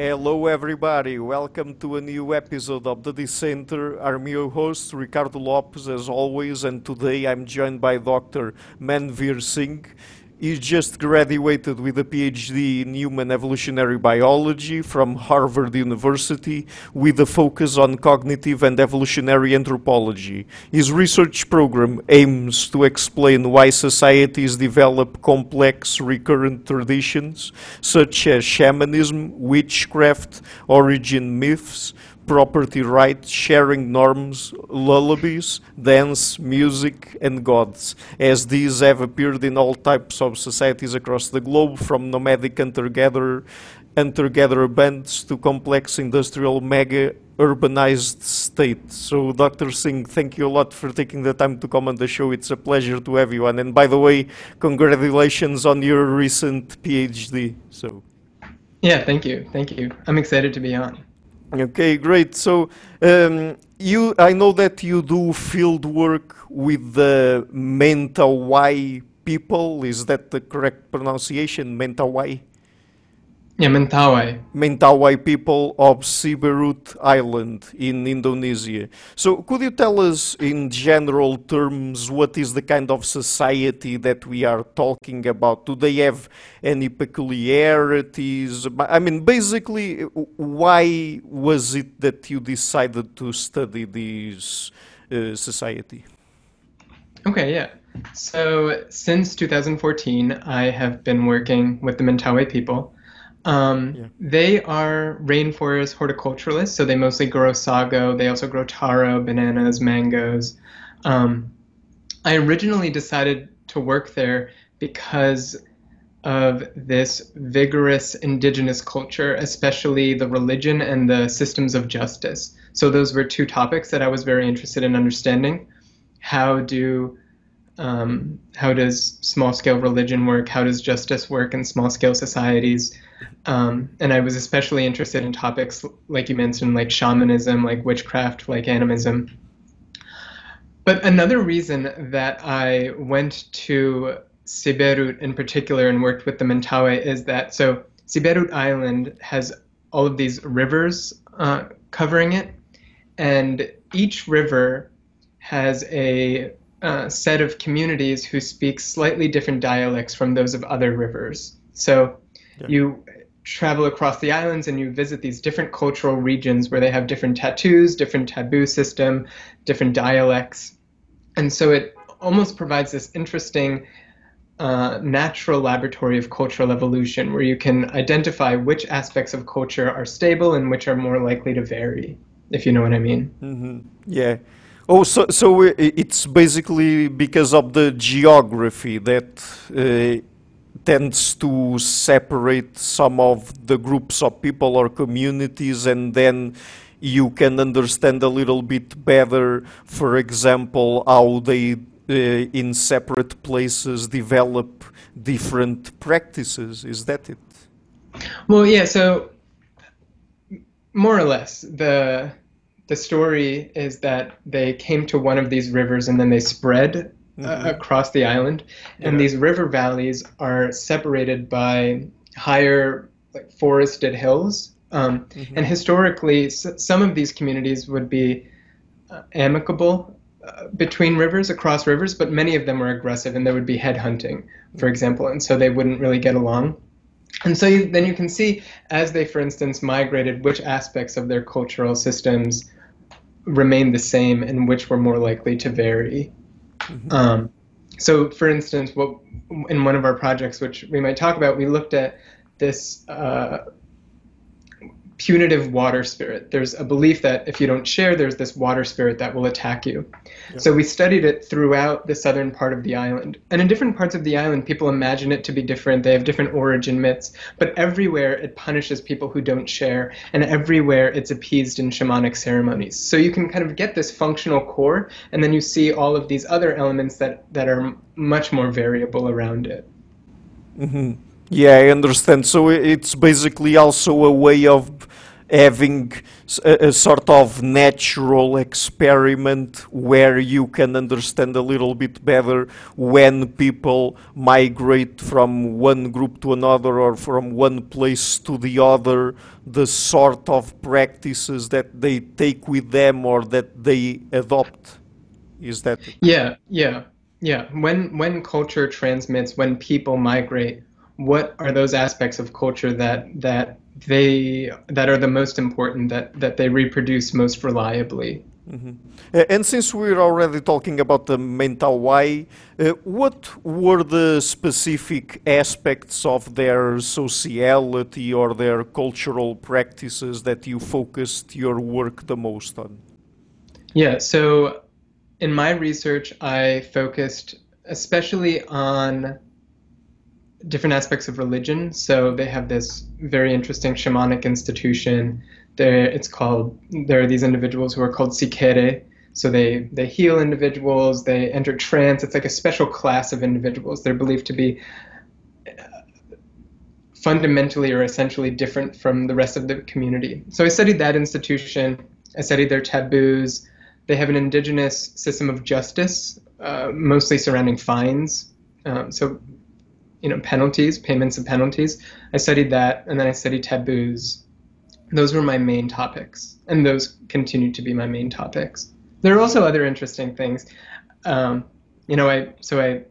Hello, everybody. Welcome to a new episode of the Dissenter. I'm your host, Ricardo Lopes, as always, and today I'm joined by Dr. Manvir Singh. He just graduated with a PhD in human evolutionary biology from Harvard University with a focus on cognitive and evolutionary anthropology. His research program aims to explain why societies develop complex recurrent traditions such as shamanism, witchcraft, origin myths, property rights, sharing norms, lullabies, dance, music, and gods, as these have appeared in all types of societies across the globe, from nomadic hunter-gatherer hunter-gatherer bands to complex industrial mega urbanized states. So, Dr. Singh, thank you a lot for taking the time to come on the show. It's a pleasure to have you on. And by the way, congratulations on your recent PhD. So. Yeah, thank you. Thank you. I'm excited to be on. Okay, great. So um, you, I know that you do field work with the Mentawai people. Is that the correct pronunciation? Mentawai. Yeah, Mentawai. Mentawai people of Siberut Island in Indonesia. So, could you tell us, in general terms, what is the kind of society that we are talking about? Do they have any peculiarities? I mean, basically, why was it that you decided to study this uh, society? Okay, yeah. So, since 2014, I have been working with the Mentawai people. Um, yeah. They are rainforest horticulturalists, so they mostly grow sago. They also grow taro, bananas, mangoes. Um, I originally decided to work there because of this vigorous indigenous culture, especially the religion and the systems of justice. So those were two topics that I was very interested in understanding. How do um, how does small scale religion work? How does justice work in small scale societies? Um, and I was especially interested in topics like you mentioned, like shamanism, like witchcraft, like animism. But another reason that I went to Siberut in particular and worked with the Mentawai is that so Siberut Island has all of these rivers uh, covering it, and each river has a uh, set of communities who speak slightly different dialects from those of other rivers. So yeah. you travel across the islands and you visit these different cultural regions where they have different tattoos, different taboo system, different dialects. And so it almost provides this interesting uh, natural laboratory of cultural evolution where you can identify which aspects of culture are stable and which are more likely to vary, if you know what I mean. Mm-hmm. Yeah. Oh, so, so it's basically because of the geography that uh, tends to separate some of the groups of people or communities and then you can understand a little bit better, for example, how they uh, in separate places develop different practices. Is that it? Well, yeah. So more or less, the the story is that they came to one of these rivers and then they spread mm-hmm. across the island, and these river valleys are separated by higher like forested hills. Um, mm-hmm. And historically, s- some of these communities would be uh, amicable uh, between rivers, across rivers, but many of them were aggressive, and there would be headhunting, for mm-hmm. example, and so they wouldn't really get along. And so you, then you can see, as they, for instance, migrated, which aspects of their cultural systems remained the same and which were more likely to vary. Mm-hmm. Um, so, for instance, what in one of our projects, which we might talk about, we looked at this uh, punitive water spirit. There's a belief that if you don't share, there's this water spirit that will attack you. Yep. So we studied it throughout the southern part of the island. And in different parts of the island, people imagine it to be different. They have different origin myths. But everywhere, it punishes people who don't share. And everywhere, it's appeased in shamanic ceremonies. So you can kind of get this functional core, and then you see all of these other elements that, that are much more variable around it. Mm-hmm. Yeah, I understand. So it's basically also a way of having a, a, sort of natural experiment where you can understand a little bit better when people migrate from one group to another or from one place to the other, the sort of practices that they take with them or that they adopt. Is that? Yeah, yeah, yeah. When when culture transmits, when people migrate, what are those aspects of culture that that they that are the most important that that they reproduce most reliably mm-hmm. and since we're already talking about the Mentawai, uh, what were the specific aspects of their sociality or their cultural practices that you focused your work the most on? Yeah, so in my research, I focused especially on different aspects of religion. So they have this very interesting shamanic institution. There, it's called. There are these individuals who are called sikerei. So they they heal individuals. They enter trance. It's like a special class of individuals. They're believed to be uh, fundamentally or essentially different from the rest of the community. So I studied that institution. I studied their taboos. They have an indigenous system of justice, uh, mostly surrounding fines. Um, so you know penalties, payments of penalties. I studied that, and then I studied taboos. Those were my main topics, and those continue to be my main topics. There are also other interesting things. Um, you know, I so I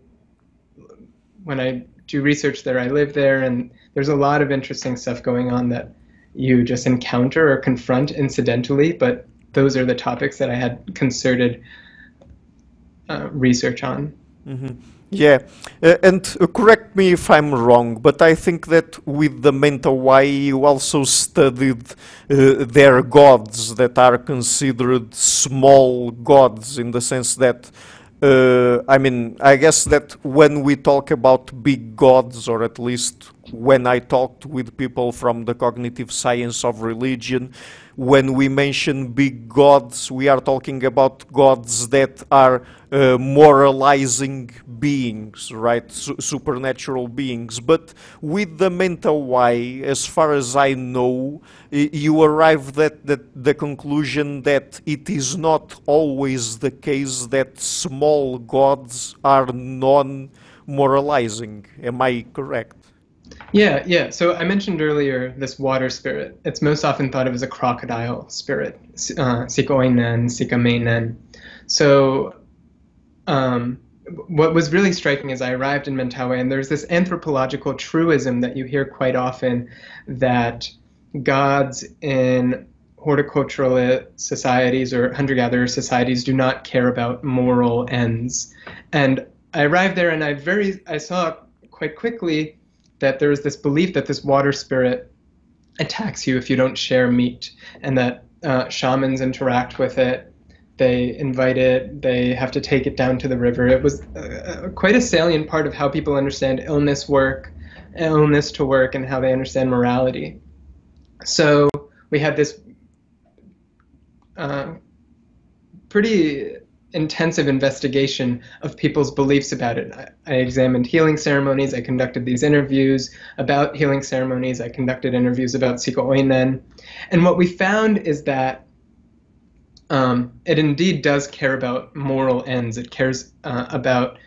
when I do research there, I live there, and there's a lot of interesting stuff going on that you just encounter or confront incidentally, but those are the topics that I had concerted uh, research on. Mm-hmm. Yeah, uh, and uh, correct me if I'm wrong, but I think that with the Mentawai you also studied uh, their gods that are considered small gods in the sense that, uh, I mean, I guess that when we talk about big gods, or at least when I talked with people from the cognitive science of religion, when we mention big gods, we are talking about gods that are uh, moralizing beings, right? Su supernatural beings. But with the Mentawai, as far as I know, you arrive at the conclusion that it is not always the case that small gods are non moralizing. Am I correct? Yeah, yeah. So I mentioned earlier this water spirit. It's most often thought of as a crocodile spirit, uh, Sikoinen, Sikameinen. So um, what was really striking is I arrived in Mentawai, and there's this anthropological truism that you hear quite often that gods in horticultural societies or hunter-gatherer societies do not care about moral ends. And I arrived there, and I very I saw quite quickly that there is this belief that this water spirit attacks you if you don't share meat, and that uh, shamans interact with it. They invite it. They have to take it down to the river. It was uh, uh, quite a salient part of how people understand illness work, illness to work, and how they understand morality. So we had this uh, pretty intensive investigation of people's beliefs about it. I, I, examined healing ceremonies, I conducted these interviews about healing ceremonies, I conducted interviews about Siko Oinen. And what we found is that um, it indeed does care about moral ends. It cares uh, about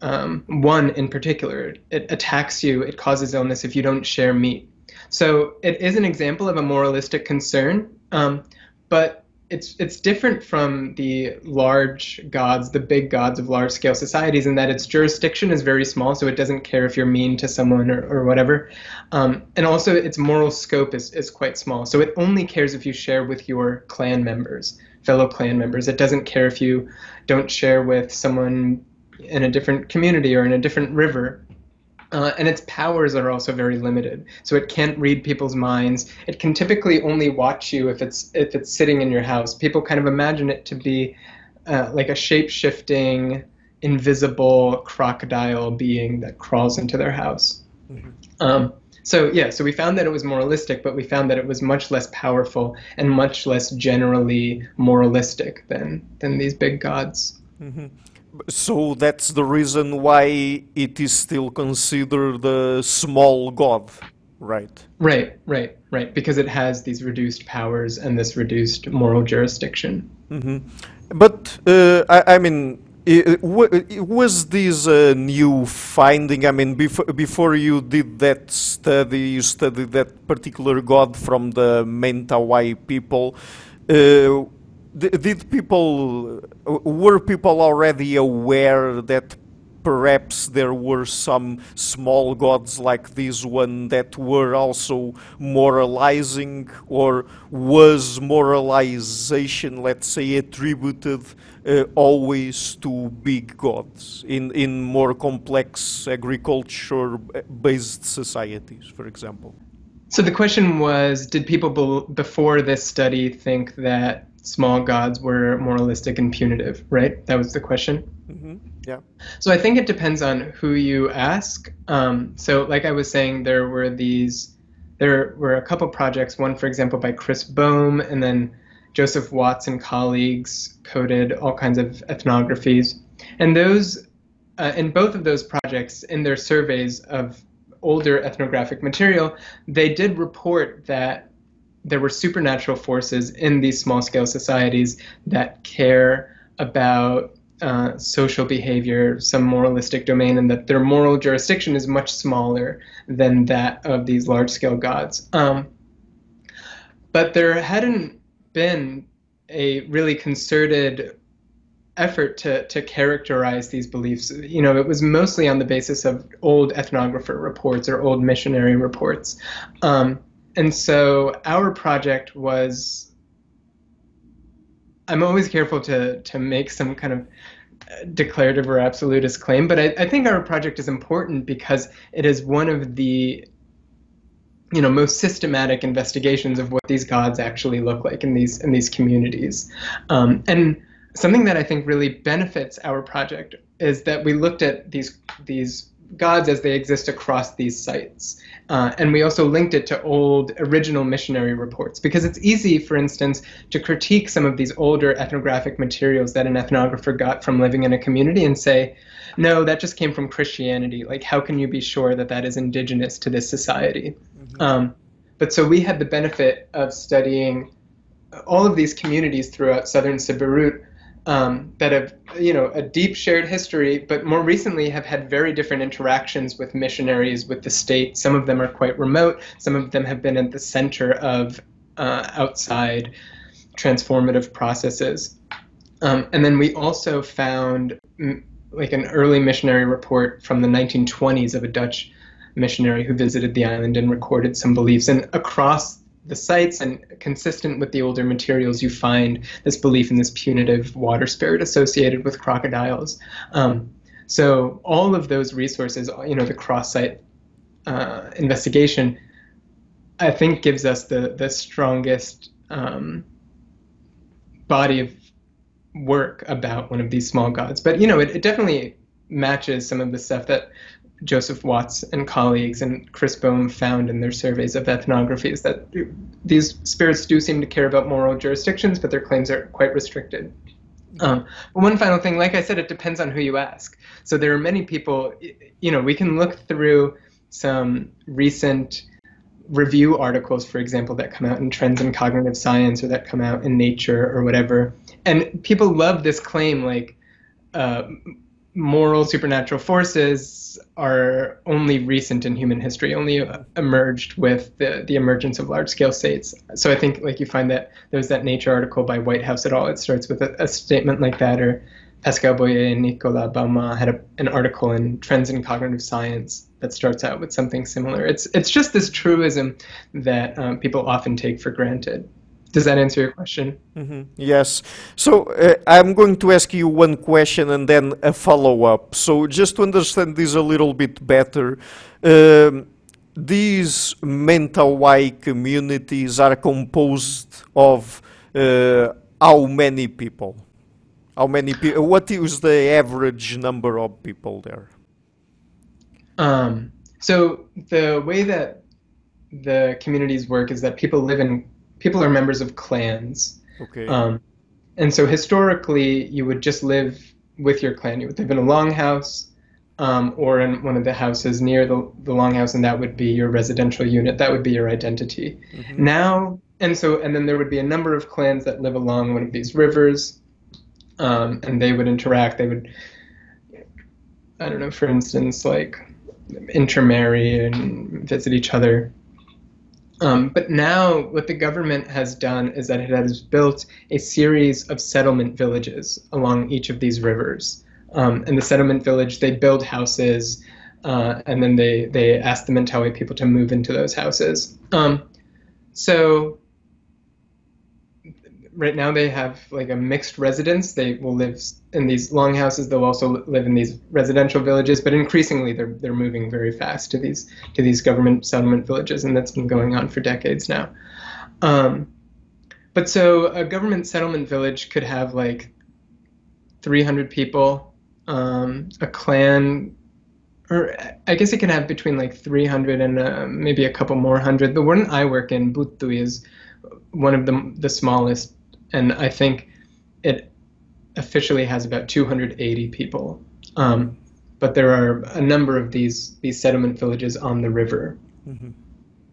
um, one in particular. It attacks you, it causes illness if you don't share meat. So it is an example of a moralistic concern, um, but it's it's different from the large gods, the big gods of large scale societies, in that its jurisdiction is very small, so it doesn't care if you're mean to someone or, or whatever. Um, and also, its moral scope is, is quite small, so it only cares if you share with your clan members, fellow clan members. It doesn't care if you don't share with someone in a different community or in a different river. Uh, and its powers are also very limited. So it can't read people's minds. It can typically only watch you if it's if it's sitting in your house. People kind of imagine it to be uh, like a shape shifting, invisible crocodile being that crawls into their house. Mm-hmm. Um, so yeah, so we found that it was moralistic, but we found that it was much less powerful and much less generally moralistic than than these big gods. Mm-hmm. So that's the reason why it is still considered a small god, right? Right, right, right. Because it has these reduced powers and this reduced moral jurisdiction. Mm-hmm. But uh, I, I, mean, it, was this a new finding? I mean, before before you did that study, you studied that particular god from the Mentawai people. Uh, did people were people already aware that perhaps there were some small gods like this one that were also moralizing, or was moralization, let's say, attributed uh, always to big gods in, in more complex agriculture based societies, for example? So the question was Did people before this study think that small gods were moralistic and punitive, right? That was the question. Mm-hmm. Yeah. So I think it depends on who you ask. Um, so, like I was saying, there were these, there were a couple projects. One, for example, by Chris Boehm, and then Joseph Watts and colleagues coded all kinds of ethnographies, and those, uh, in both of those projects, in their surveys of older ethnographic material, they did report that there were supernatural forces in these small scale societies that care about uh, social behavior, some moralistic domain, and that their moral jurisdiction is much smaller than that of these large scale gods. Um, but there hadn't been a really concerted effort to, to characterize these beliefs. You know, it was mostly on the basis of old ethnographer reports or old missionary reports. Um, and so our project was i'm always careful to to make some kind of uh, declarative or absolutist claim but I, I think our project is important because it is one of the you know most systematic investigations of what these gods actually look like in these in these communities. Um, and something that i think really benefits our project is that we looked at these these gods as they exist across these sites. Uh, and we also linked it to old original missionary reports because it's easy, for instance, to critique some of these older ethnographic materials that an ethnographer got from living in a community and say, no, that just came from Christianity. Like, how can you be sure that that is indigenous to this society? Mm-hmm. Um, but so we had the benefit of studying all of these communities throughout southern Siberut um, that have you know a deep shared history, but more recently have had very different interactions with missionaries, with the state. Some of them are quite remote. Some of them have been at the center of uh, outside transformative processes. Um, and then we also found m- like an early missionary report from the 1920s of a Dutch missionary who visited the island and recorded some beliefs. And across the sites and consistent with the older materials, you find this belief in this punitive water spirit associated with crocodiles. Um, so all of those resources, you know, the cross-site uh, investigation, I think gives us the the strongest um, body of work about one of these small gods. But you know, it, it definitely matches some of the stuff that Joseph Watts and colleagues and Chris Boehm found in their surveys of ethnographies that these spirits do seem to care about moral jurisdictions, but their claims are quite restricted. Um, one final thing, like I said, it depends on who you ask. So there are many people, you know, we can look through some recent review articles, for example, that come out in Trends in Cognitive Science or that come out in Nature or whatever. And people love this claim like, uh, moral supernatural forces are only recent in human history, only emerged with the, the emergence of large scale states. So I think like you find that there's that Nature article by Whitehouse et al. It starts with a, a statement like that, or Pascal Boyer and Nicolas Baumard had a, an article in Trends in Cognitive Science that starts out with something similar. It's it's just this truism that um, people often take for granted. Does that answer your question? Mm-hmm. Yes. So uh, I'm going to ask you one question and then a follow up. So just to understand this a little bit better, um, these Mentawai communities are composed of uh, how many people? How many people? What is the average number of people there? Um, so the way that the communities work is that people live in people are members of clans. Okay. Um, and so historically, you would just live with your clan. You would live in a longhouse. um, or in one of the houses near the, the longhouse, and that would be your residential unit. That would be your identity. Mm-hmm. Now, and so, and then there would be a number of clans that live along one of these rivers, um, and they would interact. They would, I don't know, for instance, like intermarry and visit each other. Um, but now, what the government has done is that it has built a series of settlement villages along each of these rivers. Um, in the settlement village, they build houses, uh, and then they they ask the Mentawai people to move into those houses. Um, so right now they have like a mixed residence. They will live in these longhouses. They'll also live in these residential villages, but increasingly they're they're moving very fast to these to these government settlement villages, and that's been going on for decades now. Um, but so a government settlement village could have like 300 people um, a clan, or I guess it can have between like 300 and uh, maybe a couple more hundred. The one I work in, Butu, is one of the the smallest, and I think it officially has about 280 people. Um, but there are a number of these these settlement villages on the river. Mm-hmm.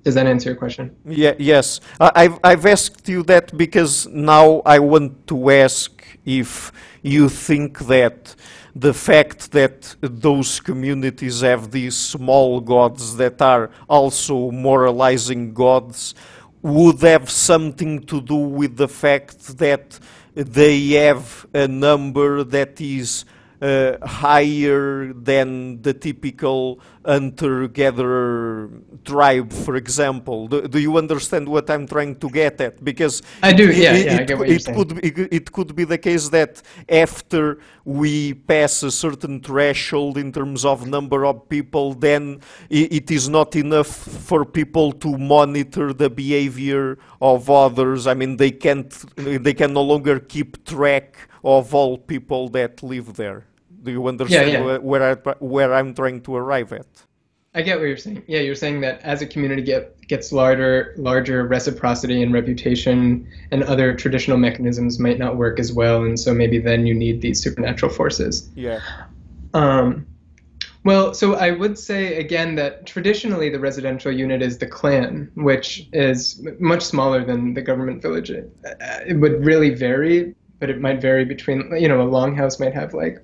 Does that answer your question? Yeah, yes. I've, I've asked you that because now I want to ask if you think that the fact that those communities have these small gods that are also moralizing gods would have something to do with the fact that they have a number that is Uh, higher than the typical hunter-gatherer tribe, for example. Do, do, you understand what I'm trying to get at? Because I do. Yeah, it, yeah, I get what you're it saying. Could, it, it could be the case that after we pass a certain threshold in terms of number of people, then it, it is not enough for people to monitor the behavior of others. I mean, they can't. They can no longer keep track of all people that live there. Do you understand yeah, yeah. where I, where I'm trying to arrive at? I get what you're saying. Yeah, you're saying that as a community get, gets larger, larger reciprocity and reputation and other traditional mechanisms might not work as well, and so maybe then you need these supernatural forces. Yeah. Um, well, so I would say again that traditionally the residential unit is the clan, which is much smaller than the government village. It would really vary, but it might vary between, you know, a longhouse might have like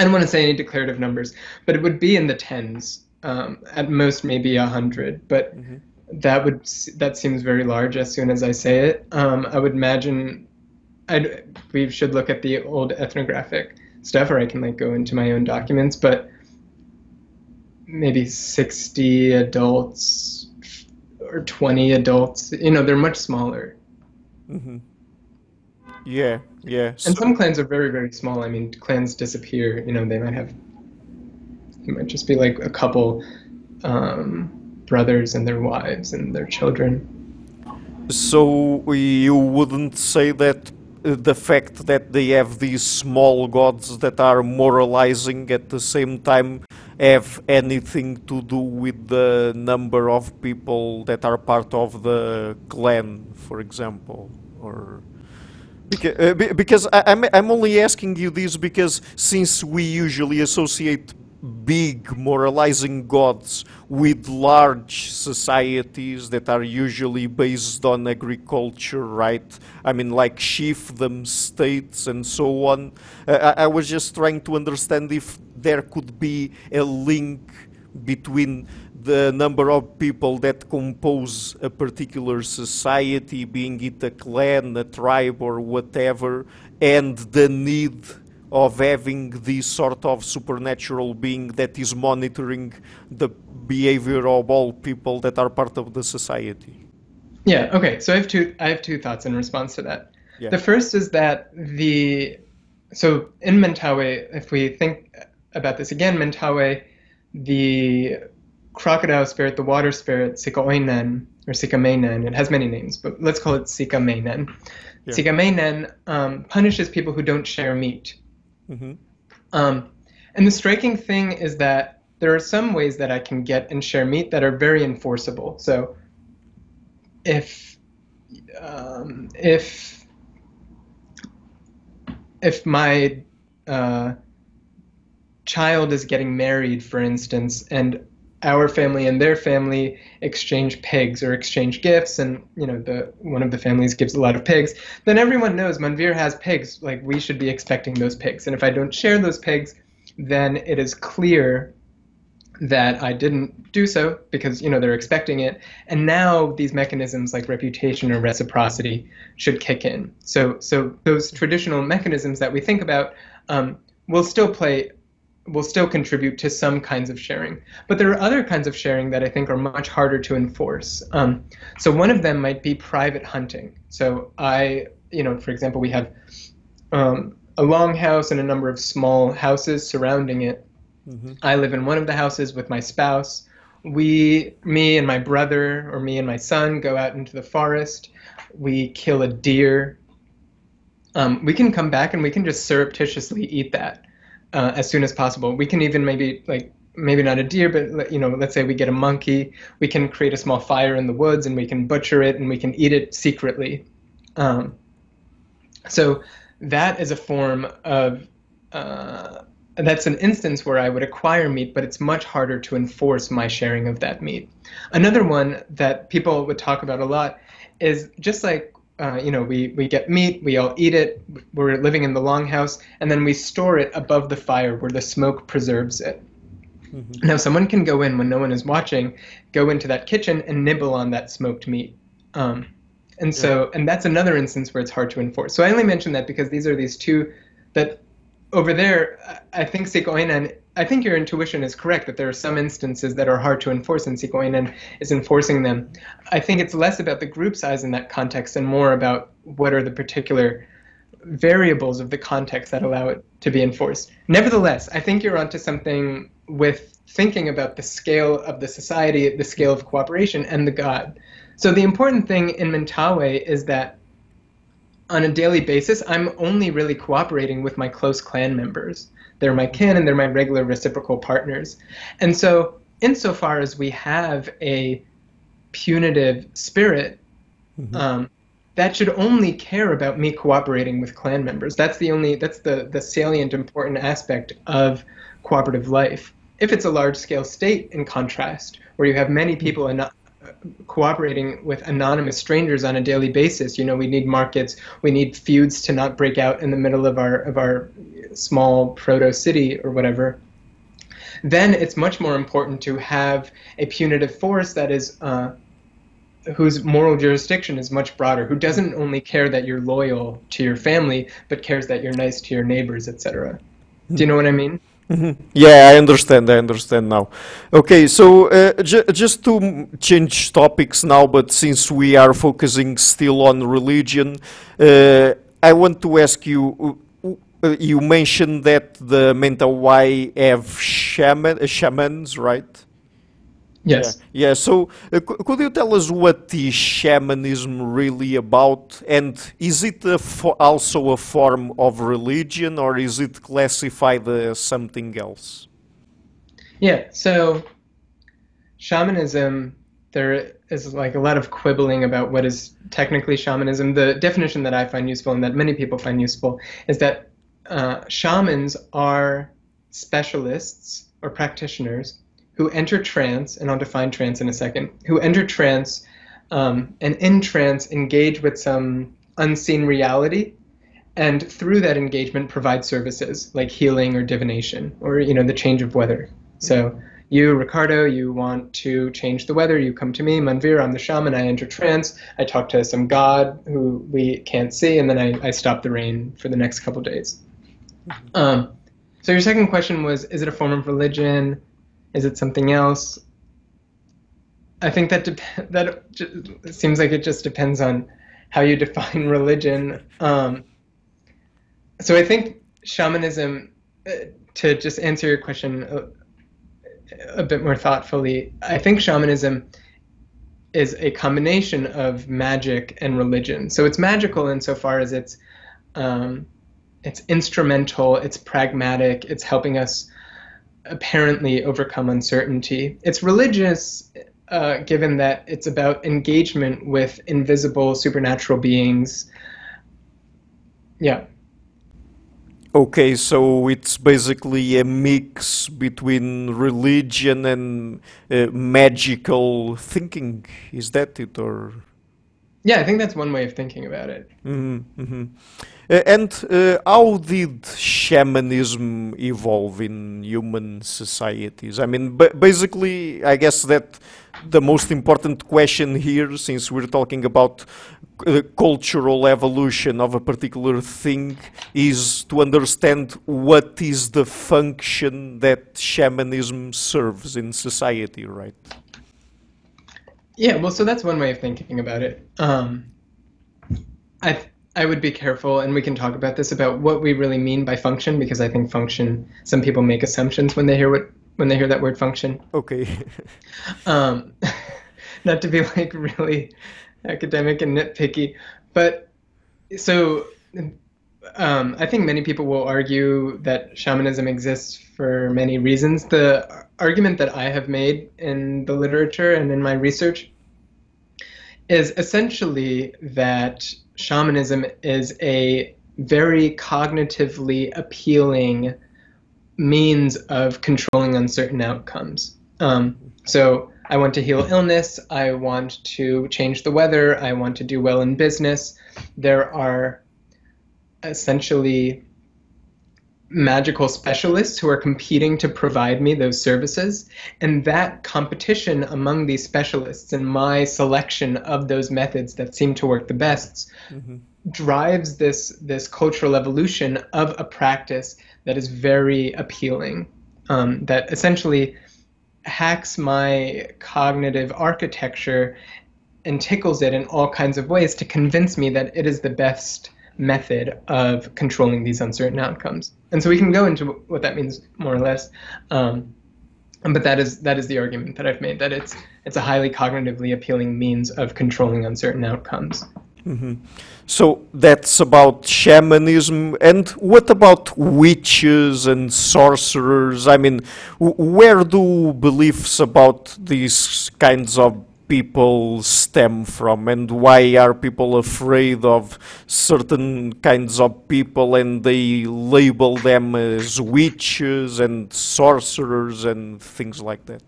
I don't want to say any declarative numbers, but it would be in the tens, um, at most maybe a hundred. But mm-hmm. that would that seems very large as soon as I say it. Um, I would imagine I'd, we should look at the old ethnographic stuff, or I can like go into my own documents. But maybe 60 adults or 20 adults. You know, they're much smaller. Mm-hmm. Yeah, yeah. And some clans are very, very small. I mean, clans disappear. You know, they might have, it might just be like a couple um, brothers and their wives and their children. So you wouldn't say that uh, the fact that they have these small gods that are moralizing at the same time have anything to do with the number of people that are part of the clan, for example, or because, am I'm, I'm only asking you this because since we usually associate big moralizing gods with large societies that are usually based on agriculture, right? I mean, like chiefdom states and so on. Uh, I, I was just trying to understand if there could be a link between the number of people that compose a particular society, being it a clan, a tribe, or whatever, and the need of having this sort of supernatural being that is monitoring the behavior of all people that are part of the society. Yeah. Okay. So I have two. I have two thoughts in response to that. Yeah. The first is that the so in Mentawai, if we think about this again, Mentawai, the crocodile spirit, the water spirit, Sikaoinen, or Sikameinen, it has many names, but let's call it Sikameinen. Yeah. Sikameinen um, punishes people who don't share meat. Mm-hmm. Um, and the striking thing is that there are some ways that I can get and share meat that are very enforceable. So if um, if if my uh, child is getting married, for instance, and our family and their family exchange pigs or exchange gifts and you know the one of the families gives a lot of pigs then everyone knows manvir has pigs. Like we should be expecting those pigs. And if i don't share those pigs then it is clear that i didn't do so because you know they're expecting it. And now these mechanisms like reputation or reciprocity should kick in. So so those traditional mechanisms that we think about um, will still play will still contribute to some kinds of sharing. But there are other kinds of sharing that I think are much harder to enforce. Um, so one of them might be private hunting. So I, you know, for example, we have um, a long house and a number of small houses surrounding it. Mm-hmm. I live in one of the houses with my spouse. We, me and my brother, or me and my son, go out into the forest. We kill a deer. Um, we can come back and we can just surreptitiously eat that uh, as soon as possible. We can even maybe like maybe not a deer, but you know, let's say we get a monkey, we can create a small fire in the woods and we can butcher it and we can eat it secretly. Um, so that is a form of uh, that's an instance where I would acquire meat, but it's much harder to enforce my sharing of that meat. Another one that people would talk about a lot is just like uh, you know, we, we get meat, we all eat it, we're living in the longhouse, and then we store it above the fire where the smoke preserves it. Mm-hmm. Now, someone can go in when no one is watching, go into that kitchen and nibble on that smoked meat. Um, and so, yeah. and that's another instance where it's hard to enforce. So I only mention that because these are these two that over there, I think Sikoinen I think your intuition is correct that there are some instances that are hard to enforce, and Sikoinen is enforcing them. I think it's less about the group size in that context and more about what are the particular variables of the context that allow it to be enforced. Nevertheless, I think you're onto something with thinking about the scale of the society, the scale of cooperation, and the God. So the important thing in Mentawai is that on a daily basis, I'm only really cooperating with my close clan members. They're my kin and they're my regular reciprocal partners. And so, insofar as we have a punitive spirit, mm-hmm. um, that should only care about me cooperating with clan members. That's the only that's the the salient important aspect of cooperative life. If it's a large scale state, in contrast, where you have many people in, cooperating with anonymous strangers on a daily basis. You know, we need markets, we need feuds to not break out in the middle of our of our small proto city or whatever. Then it's much more important to have a punitive force that is uh, whose moral jurisdiction is much broader, who doesn't only care that you're loyal to your family, but cares that you're nice to your neighbors, etc. Do you know what I mean? Mm-hmm. Yeah, I understand. I understand now. Okay, so uh, j- just to change topics now, but since we are focusing still on religion, uh, I want to ask you. Uh, you mentioned that the Mentawai have shaman, shamans, right? Yes. Yeah. yeah. So, uh, could you tell us what is shamanism really about, and is it a also a form of religion, or is it classified as something else? Yeah. So, shamanism. There is like a lot of quibbling about what is technically shamanism. The definition that I find useful and that many people find useful is that uh, shamans are specialists or practitioners who enter trance, and I'll define trance in a second, who enter trance um, and in trance engage with some unseen reality and through that engagement provide services like healing or divination or you know the change of weather. So you ricardo you want to change the weather you come to me manvir i'm the shaman i enter trance i talk to some god who we can't see and then i, I stop the rain for the next couple days. Mm-hmm. um, so your second question was is it a form of religion is it something else? I think that dep- that seems like it just depends on how you define religion. Um, so I think shamanism, uh, to just answer your question a, a bit more thoughtfully, I think shamanism is a combination of magic and religion. So it's magical insofar as it's um, it's instrumental, it's pragmatic, it's helping us apparently overcome uncertainty. It's religious, uh, given that it's about engagement with invisible supernatural beings. Yeah. Okay, so it's basically a mix between religion and uh, magical thinking. Is that it, or? Yeah, I think that's one way of thinking about it. Mm-hmm, mm-hmm. And uh, how did shamanism evolve in human societies? I mean, basically, I guess that the most important question here, since we're talking about uh, cultural evolution of a particular thing, is to understand what is the function that shamanism serves in society, right? Yeah, well, so that's one way of thinking about it. Um, I I would be careful, and we can talk about this about what we really mean by function, because I think function. Some people make assumptions when they hear what when they hear that word function. Okay. um, not to be like really academic and nitpicky, but so um, I think many people will argue that shamanism exists for many reasons. The argument that I have made in the literature and in my research is essentially that shamanism is a very cognitively appealing means of controlling uncertain outcomes. Um, so I want to heal illness. I want to change the weather. I want to do well in business. There are essentially magical specialists who are competing to provide me those services. And that competition among these specialists and my selection of those methods that seem to work the best mm-hmm. drives this, this cultural evolution of a practice that is very appealing, um, that essentially hacks my cognitive architecture and tickles it in all kinds of ways to convince me that it is the best method of controlling these uncertain outcomes. And so we can go into what that means more or less. Um, but that is that is the argument that I've made that it's it's a highly cognitively appealing means of controlling uncertain outcomes. Mm-hmm. So that's about shamanism. And what about witches and sorcerers? I mean, w- where do beliefs about these kinds of people stem from and why are people afraid of certain kinds of people and they label them as witches and sorcerers and things like that?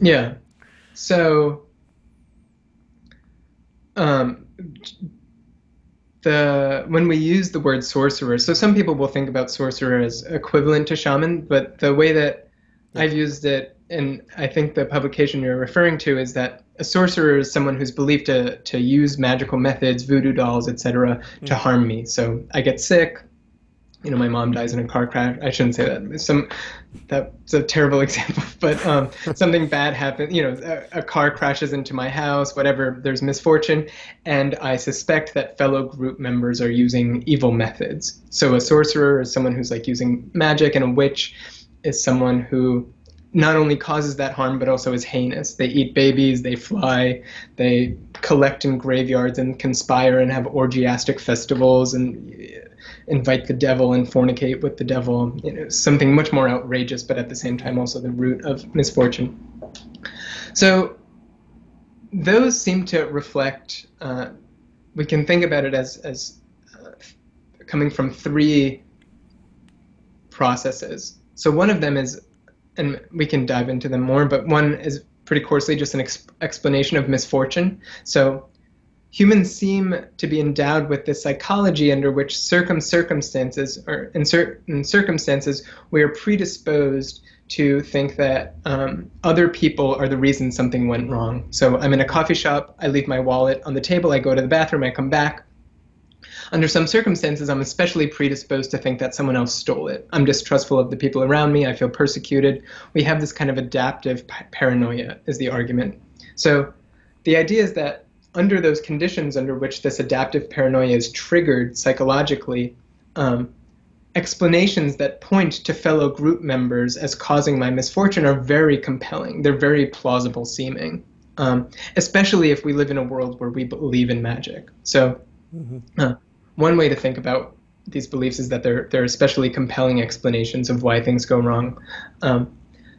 Yeah. So um, the when we use the word sorcerer so some people will think about sorcerer as equivalent to shaman but the way that i've used it and I think the publication you're referring to is that a sorcerer is someone who's believed to to use magical methods, voodoo dolls, etc., mm-hmm. to harm me. So I get sick. You know, my mom dies in a car crash. I shouldn't say that. Some that's a terrible example, but um, something bad happens. You know, a, a car crashes into my house. Whatever. There's misfortune, and I suspect that fellow group members are using evil methods. So a sorcerer is someone who's like using magic, and a witch is someone who not only causes that harm but also is heinous. They eat babies, they fly, they collect in graveyards and conspire and have orgiastic festivals and invite the devil and fornicate with the devil. You know, something much more outrageous, but at the same time also the root of misfortune. So those seem to reflect. Uh, we can think about it as as uh, coming from three processes. So one of them is and we can dive into them more, but one is pretty coarsely just an ex- explanation of misfortune. So humans seem to be endowed with this psychology under which circum circumstances or in certain circumstances we are predisposed to think that um, other people are the reason something went wrong. So I'm in a coffee shop, I leave my wallet on the table, I go to the bathroom, I come back, under some circumstances, I'm especially predisposed to think that someone else stole it. I'm distrustful of the people around me. I feel persecuted. We have this kind of adaptive paranoia, is the argument. So the idea is that under those conditions under which this adaptive paranoia is triggered psychologically, um, explanations that point to fellow group members as causing my misfortune are very compelling. They're very plausible seeming, um, especially if we live in a world where we believe in magic. So, mm-hmm. uh, one way to think about these beliefs is that they're they're especially compelling explanations of why things go wrong. Um,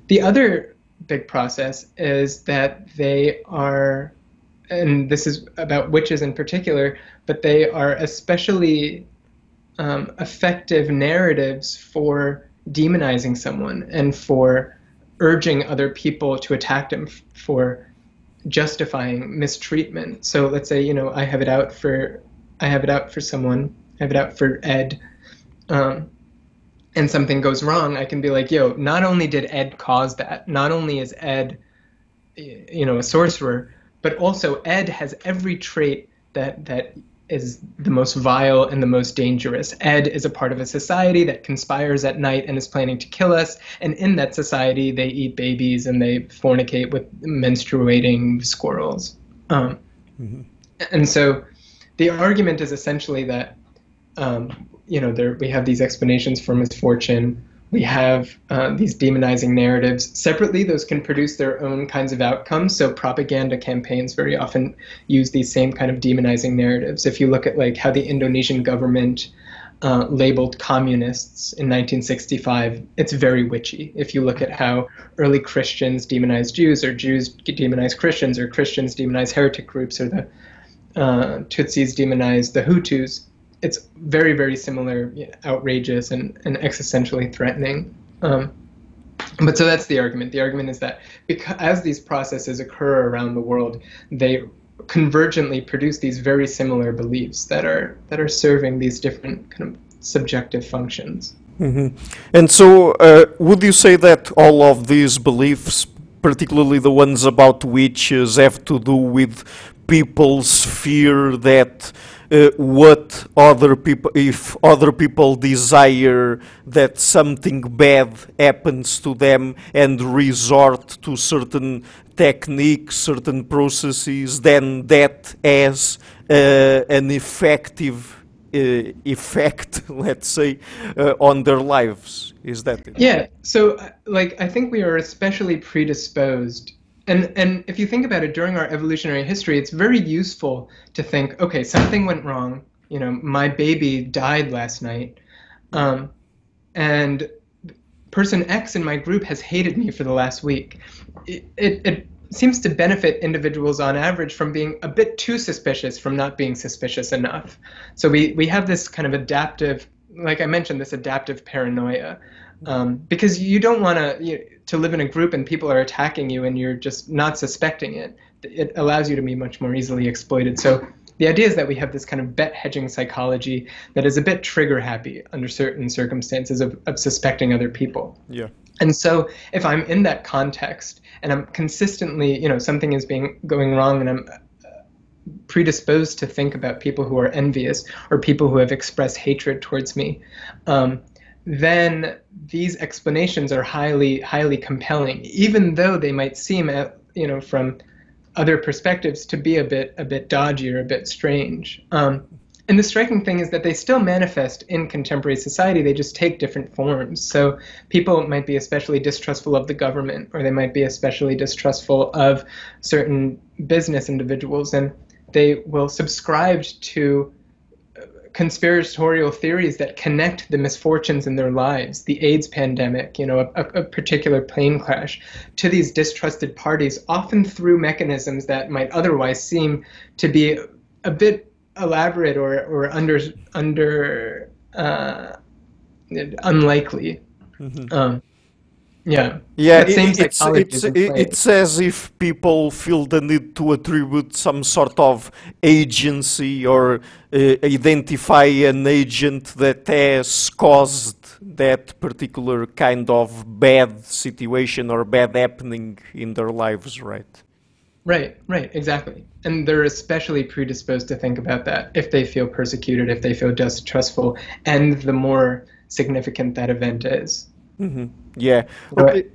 the other big process is that they are, and this is about witches in particular, but they are especially um, effective narratives for demonizing someone and for urging other people to attack them for justifying mistreatment. So let's say you know I have it out for I have it out for someone. I have it out for Ed. Um, and something goes wrong, I can be like, yo, not only did Ed cause that, not only is Ed, you know, a sorcerer, but also Ed has every trait that that is the most vile and the most dangerous. Ed is a part of a society that conspires at night and is planning to kill us. And in that society, they eat babies and they fornicate with menstruating squirrels. Um, mm-hmm. And so the argument is essentially that, um, you know, there, we have these explanations for misfortune we have uh, these demonizing narratives. Separately, those can produce their own kinds of outcomes. So propaganda campaigns very often use these same kind of demonizing narratives. If you look at like how the Indonesian government uh, labeled communists in 1965, it's very witchy. If you look at how early Christians demonized Jews, or Jews demonized Christians, or Christians demonized heretic groups, or the uh, Tutsis demonize the Hutus, it's very very similar, outrageous and, and existentially threatening. Um, but so that's the argument. The argument is that because as these processes occur around the world, they convergently produce these very similar beliefs that are that are serving these different kind of subjective functions. Mm-hmm. And so, uh, would you say that all of these beliefs, particularly the ones about witches, have to do with people's fear that uh, what other people, if other people desire that something bad happens to them and resort to certain techniques, certain processes, then that has uh, an effective uh, effect, let's say, uh, on their lives. Is that it? Yeah. So, uh, like, I think we are especially predisposed and and if you think about it during our evolutionary history it's very useful to think okay something went wrong. You know my baby died last night. Um, and person x in my group has hated me for the last week. It, it, it seems to benefit individuals on average from being a bit too suspicious from not being suspicious enough. So we we have this kind of adaptive like i mentioned this adaptive paranoia. Um, because you don't want to to live in a group and people are attacking you and you're just not suspecting it. It allows you to be much more easily exploited. So the idea is that we have this kind of bet hedging psychology that is a bit trigger happy under certain circumstances of, of suspecting other people. Yeah. And so if I'm in that context and I'm consistently, you know, something is being going wrong and I'm uh, predisposed to think about people who are envious or people who have expressed hatred towards me, um, then these explanations are highly highly compelling, even though they might seem, at, uh, you know, from other perspectives to be a bit a bit dodgy or a bit strange. Um, and the striking thing is that they still manifest in contemporary society. They just take different forms. So people might be especially distrustful of the government, or they might be especially distrustful of certain business individuals, and they will subscribe to conspiratorial theories that connect the misfortunes in their lives, the AIDS pandemic, you know, a, a, particular plane crash, to these distrusted parties, often through mechanisms that might otherwise seem to be a bit elaborate or, or under under uh, unlikely. Mm-hmm. Um, yeah. Yeah, it, it's, it's, it's as if people feel the need to attribute some sort of agency or uh, identify an agent that has caused that particular kind of bad situation or bad happening in their lives, right? Right, right, exactly. And they're especially predisposed to think about that if they feel persecuted, if they feel distrustful, and the more significant that event is. Mm-hmm. Yeah. Okay.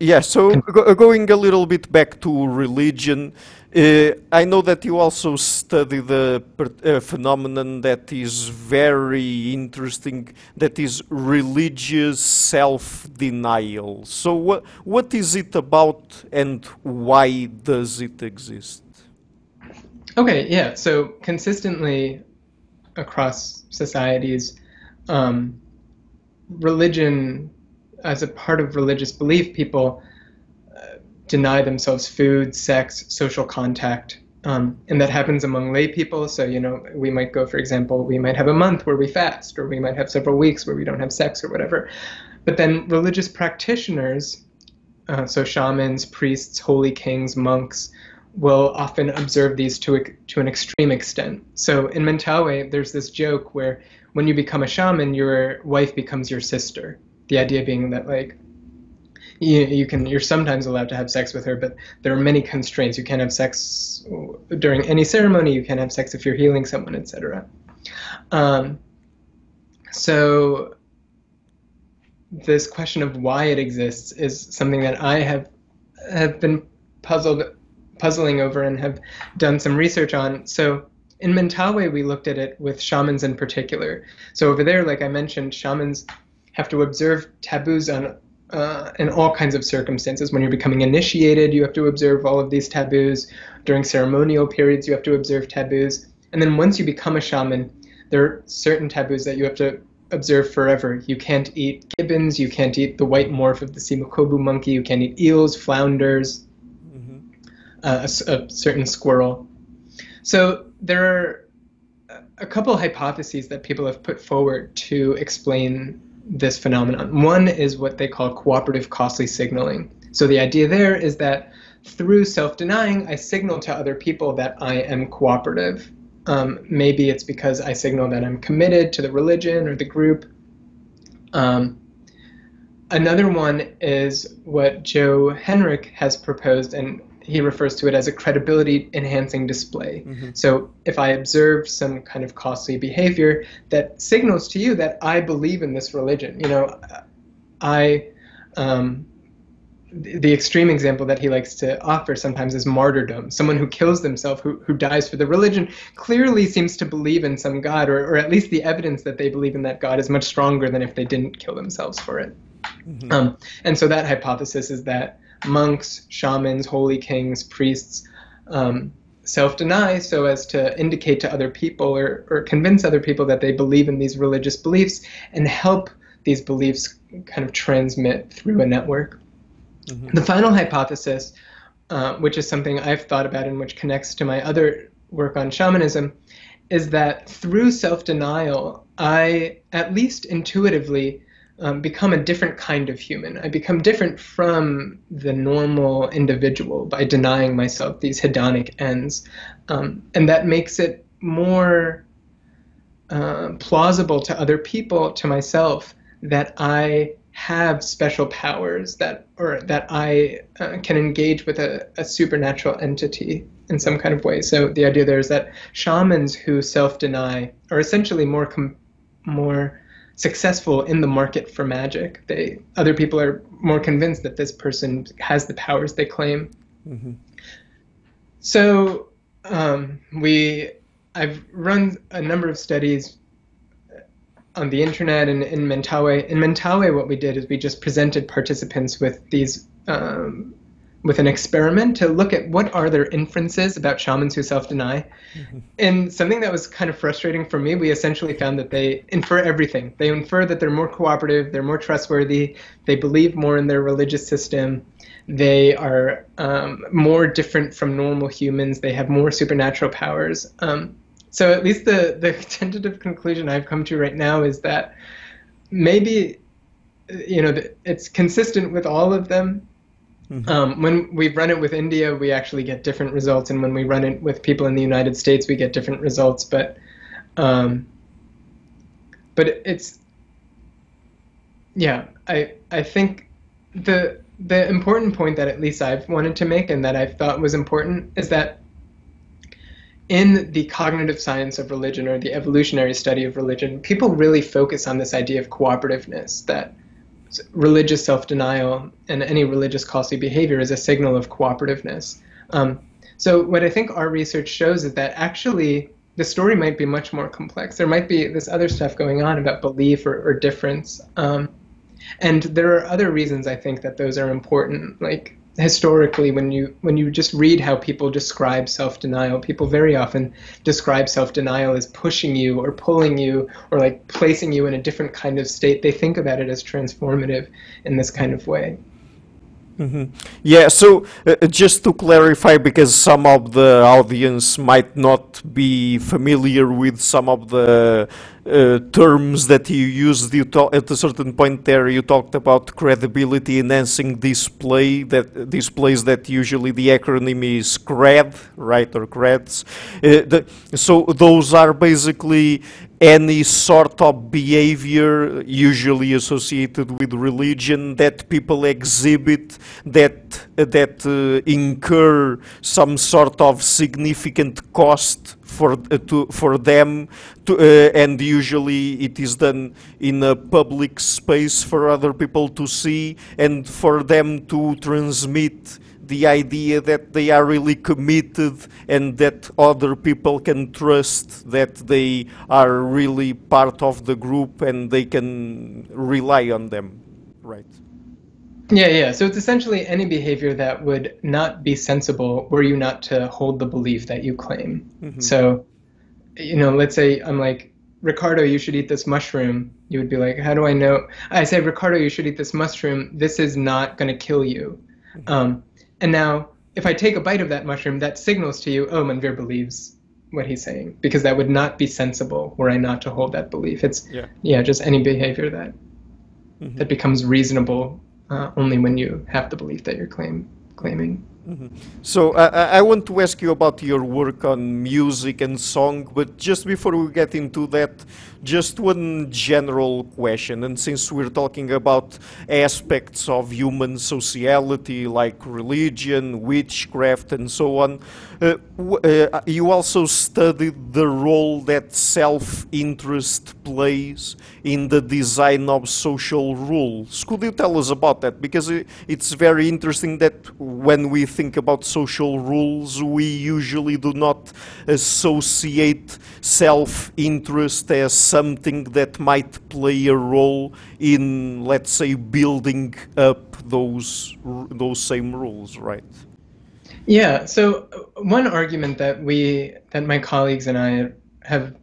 Yeah. So go, going a little bit back to religion, uh, I know that you also study the uh, phenomenon that is very interesting, that is religious self-denial. So what what is it about, and why does it exist? Okay. Yeah. So consistently across societies, um, religion as a part of religious belief, people uh, deny themselves food, sex, social contact, Um, and that happens among lay people. So, you know, we might go, for example, we might have a month where we fast, or we might have several weeks where we don't have sex or whatever. But then religious practitioners, uh, so shamans, priests, holy kings, monks, will often observe these to, to an extreme extent. So in Mentawai, there's this joke where when you become a shaman, your wife becomes your sister. The idea being that, like, you, you can you're sometimes allowed to have sex with her, but there are many constraints. You can't have sex during any ceremony. You can't have sex if you're healing someone, etc. Um, so this question of why it exists is something that I have have been puzzled puzzling over and have done some research on. So in Mentawai, we looked at it with shamans in particular. So over there, like I mentioned, shamans have to observe taboos on uh, in all kinds of circumstances. When you're becoming initiated, you have to observe all of these taboos. During ceremonial periods, you have to observe taboos. And then once you become a shaman, there are certain taboos that you have to observe forever. You can't eat gibbons, you can't eat the white morph of the simakobu monkey, you can't eat eels, flounders, mm-hmm. uh, a, a certain squirrel. So there are a couple hypotheses that people have put forward to explain this phenomenon. One is what they call cooperative costly signaling. So the idea there is that through self-denying, I signal to other people that I am cooperative. Um, maybe it's because I signal that I'm committed to the religion or the group. Um, another one is what Joe Henrich has proposed, and he refers to it as a credibility enhancing display. Mm-hmm. So if I observe some kind of costly behavior that signals to you that I believe in this religion, you know, I, um, the extreme example that he likes to offer sometimes is martyrdom. Someone who kills themselves, who, who dies for the religion, clearly seems to believe in some God, or, or at least the evidence that they believe in that God is much stronger than if they didn't kill themselves for it. Mm-hmm. Um, and so that hypothesis is that monks, shamans, holy kings, priests um, self deny so as to indicate to other people or, or convince other people that they believe in these religious beliefs and help these beliefs kind of transmit through a network. Mm-hmm. The final hypothesis, uh, which is something I've thought about and which connects to my other work on shamanism, is that through self denial, I, at least intuitively, um, become a different kind of human. I become different from the normal individual by denying myself these hedonic ends. Um, and that makes it more uh, plausible to other people, to myself, that I have special powers that or that I uh, can engage with a, a, supernatural entity in some kind of way. So the idea there is that shamans who self-deny are essentially more com- more successful in the market for magic. They other people are more convinced that this person has the powers they claim. Mm-hmm. So um, we I've run a number of studies on the internet and in Mentawai. In Mentawai, what we did is we just presented participants with these um, with an experiment to look at what are their inferences about shamans who self-deny. Mm-hmm. And something that was kind of frustrating for me, we essentially found that they infer everything. They infer that they're more cooperative, they're more trustworthy, they believe more in their religious system, they are um, more different from normal humans, they have more supernatural powers. Um, so at least the, the tentative conclusion I've come to right now is that maybe you know it's consistent with all of them Mm-hmm. Um, when we run it with India, we actually get different results, and when we run it with people in the United States, we get different results. But, um, but it's, yeah, I I think the the important point that at least I've wanted to make and that I thought was important is that in the cognitive science of religion or the evolutionary study of religion, people really focus on this idea of cooperativeness that religious self-denial and any religious costly behavior is a signal of cooperativeness. Um, so what I think our research shows is that actually the story might be much more complex. There might be this other stuff going on about belief or, or difference. Um, and there are other reasons I think that those are important, like historically when you when you just read how people describe self-denial people very often describe self-denial as pushing you or pulling you or like placing you in a different kind of state. They think about it as transformative in this kind of way Mm-hmm. Yeah, so uh, uh, just to clarify, because some of the audience might not be familiar with some of the uh, terms that you used you at a certain point there you talked about credibility enhancing display that displays that usually the acronym is CRED right or CREDs uh, the, so those are basically any sort of behavior usually associated with religion that people exhibit that that uh, incur some sort of significant cost for uh, to for them to, uh, and usually it is done in a public space for other people to see and for them to transmit the idea that they are really committed and that other people can trust that they are really part of the group and they can rely on them, right? Yeah, yeah. So it's essentially any behavior that would not be sensible were you not to hold the belief that you claim. Mm-hmm. So, you know, let's say I'm like, Ricardo, you should eat this mushroom. You would be like, how do I know? I say, Ricardo, you should eat this mushroom. This is not going to kill you. Mm-hmm. Um, and now, if I take a bite of that mushroom, that signals to you, oh, Manvir believes what he's saying, because that would not be sensible were I not to hold that belief. It's yeah, yeah just any behavior that mm-hmm. that becomes reasonable uh, only when you have the belief that you're claim claiming. Mm-hmm. So uh, I want to ask you about your work on music and song, but just before we get into that, just one general question. And since we're talking about aspects of human sociality like religion, witchcraft, and so on, uh, uh, you also studied the role that self-interest plays in the design of social rules. Could you tell us about that? Because it's very interesting that when we think about social rules, we usually do not associate self-interest as something that might play a role in, let's say, building up those those same rules, right? Yeah. So one argument that we that my colleagues and I have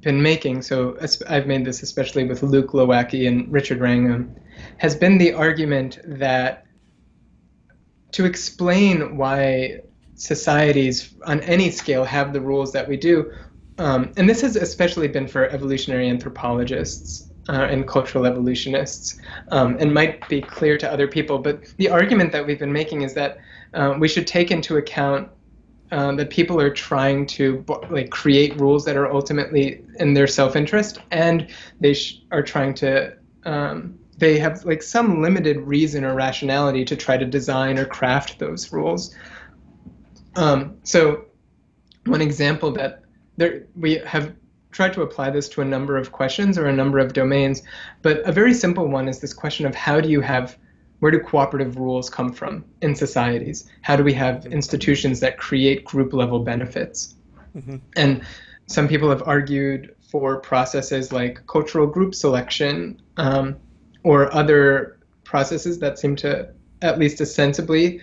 been making, so I've made this especially with Luke Glowacki and Richard Wrangham, has been the argument that to explain why societies on any scale have the rules that we do, um, and this has especially been for evolutionary anthropologists uh, and cultural evolutionists, um, and might be clear to other people. But the argument that we've been making is that um, we should take into account uh, that people are trying to like create rules that are ultimately in their self-interest, and they are trying to um, they have like some limited reason or rationality to try to design or craft those rules. Um, so, one example that there we have tried to apply this to a number of questions or a number of domains, but a very simple one is this question of how do you have where do cooperative rules come from in societies? How do we have institutions that create group level benefits? Mm-hmm. And some people have argued for processes like cultural group selection um, or other processes that seem to at least ostensibly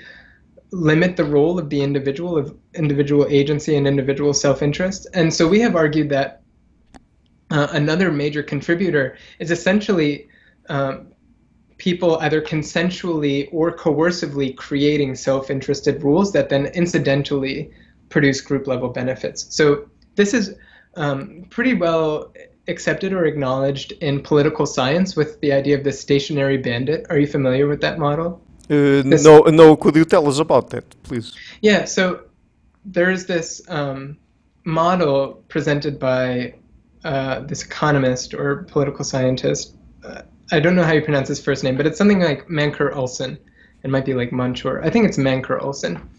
limit the role of the individual of individual agency and individual self-interest and so we have argued that uh, another major contributor is essentially um, people either consensually or coercively creating self-interested rules that then incidentally produce group level benefits. So this is um, pretty well accepted or acknowledged in political science with the idea of the stationary bandit. Are you familiar with that model? Uh, no, no. Could you tell us about that, please? Yeah. So there's this um, model presented by uh, this economist or political scientist. Uh, I don't know how you pronounce his first name, but it's something like Mancur Olson. It might be like Manchur. I think it's Mancur Olson.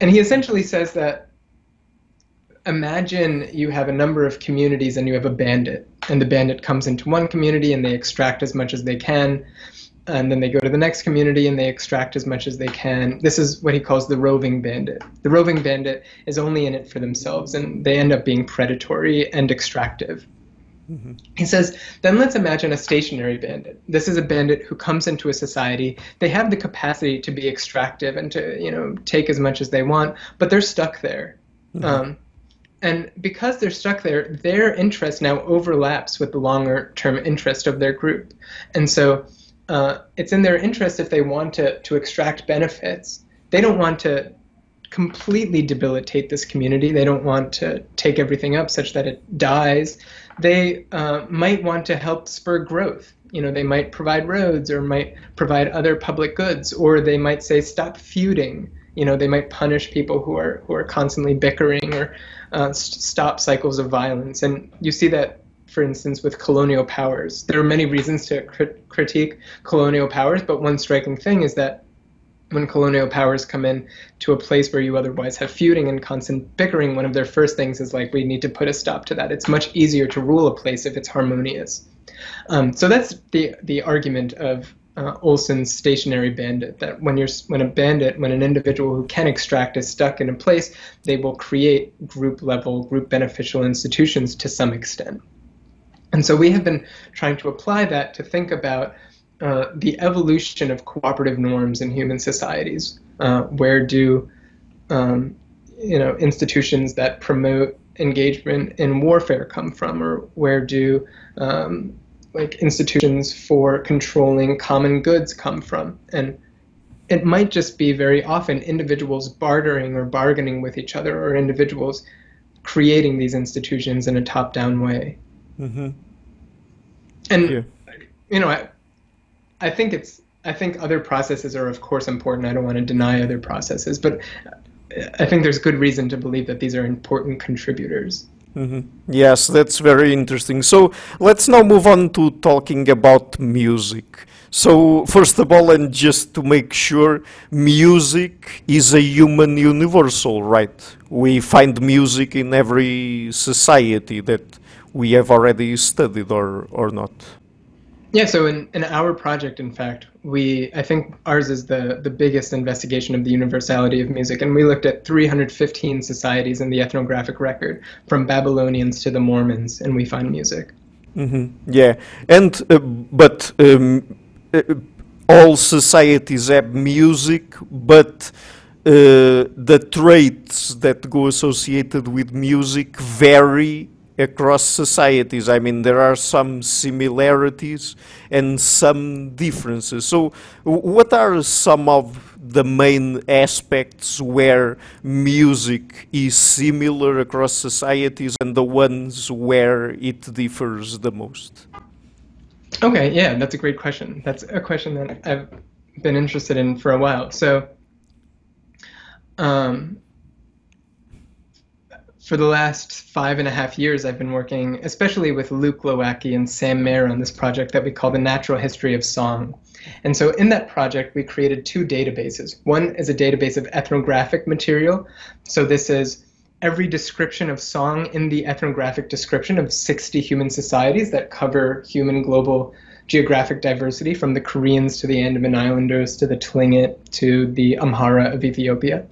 And he essentially says that imagine you have a number of communities and you have a bandit, and the bandit comes into one community and they extract as much as they can, and then they go to the next community and they extract as much as they can. This is what he calls the roving bandit. The roving bandit is only in it for themselves, and they end up being predatory and extractive. Mm-hmm. He says, then let's imagine a stationary bandit. This is a bandit who comes into a society. They have the capacity to be extractive and to, you know, take as much as they want, but they're stuck there. Mm-hmm. Um, and because they're stuck there, their interest now overlaps with the longer term interest of their group. And so uh, it's in their interest if they want to, to extract benefits. They don't want to completely debilitate this community. They don't want to take everything up such that it dies. They uh, might want to help spur growth. You know, they might provide roads or might provide other public goods, or they might say stop feuding. You know, they might punish people who are who are constantly bickering or uh, st- stop cycles of violence. And you see that for instance, with colonial powers. There are many reasons to crit- critique colonial powers, but one striking thing is that when colonial powers come in to a place where you otherwise have feuding and constant bickering, one of their first things is like, we need to put a stop to that. It's much easier to rule a place if it's harmonious. Um, so that's the the argument of uh, Olson's stationary bandit. That when you're when a bandit, when an individual who can extract is stuck in a place, they will create group level, group beneficial institutions to some extent. And so we have been trying to apply that to think about uh, the evolution of cooperative norms in human societies. Uh, where do um, you know institutions that promote engagement in warfare come from, or where do um, like institutions for controlling common goods come from? And it might just be very often individuals bartering or bargaining with each other, or individuals creating these institutions in a top-down way. Mm-hmm. And yeah. you know, I, I think it's I think other processes are of course important. I don't want to deny other processes, but I think there's good reason to believe that these are important contributors. Mm-hmm. Yes, that's very interesting. So let's now move on to talking about music. So, first of all, and just to make sure, music is a human universal, right? We find music in every society that we have already studied or, or not? Yeah, so in, in our project, in fact, we I think ours is the, the biggest investigation of the universality of music, and we looked at 315 societies in the ethnographic record, from Babylonians to the Mormons, and we find music. Mm-hmm. Yeah, and uh, but um, uh, all societies have music, but uh, the traits that go associated with music vary across societies. I mean, there are some similarities and some differences. So, what are some of the main aspects where music is similar across societies and the ones where it differs the most? Okay, yeah, that's a great question. That's a question that I've been interested in for a while. So, um, for the last five and a half years, I've been working, especially with Luke Glowacki and Sam Mehr, on this project that we call the Natural History of Song. And so, in that project, we created two databases. One is a database of ethnographic material. So, this is every description of song in the ethnographic description of 60 human societies that cover human global geographic diversity, from the Koreans to the Andaman Islanders to the Tlingit to the Amhara of Ethiopia.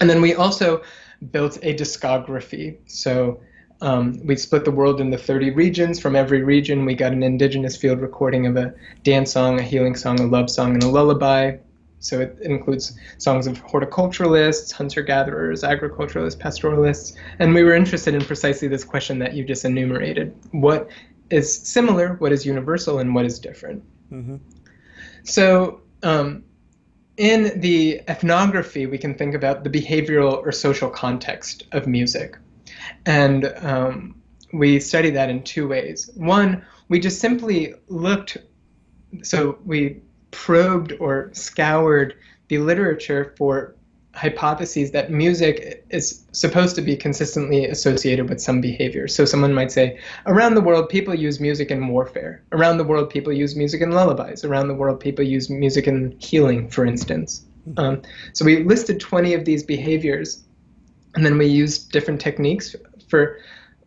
And then we also built a discography. So um, we split the world into 30 regions. From every region, we got an indigenous field recording of a dance song, a healing song, a love song, and a lullaby. So it includes songs of horticulturalists, hunter gatherers, agriculturalists, pastoralists. And we were interested in precisely this question that you just enumerated what is similar, what is universal, and what is different. Mm-hmm. So um, in the ethnography, we can think about the behavioral or social context of music. And um, we study that in two ways. One, we just simply looked, so we probed or scoured the literature for hypotheses that music is supposed to be consistently associated with some behavior. So someone might say, around the world, people use music in warfare. Around the world, people use music in lullabies. Around the world, people use music in healing, for instance. Um, so we listed 20 of these behaviors, and then we used different techniques for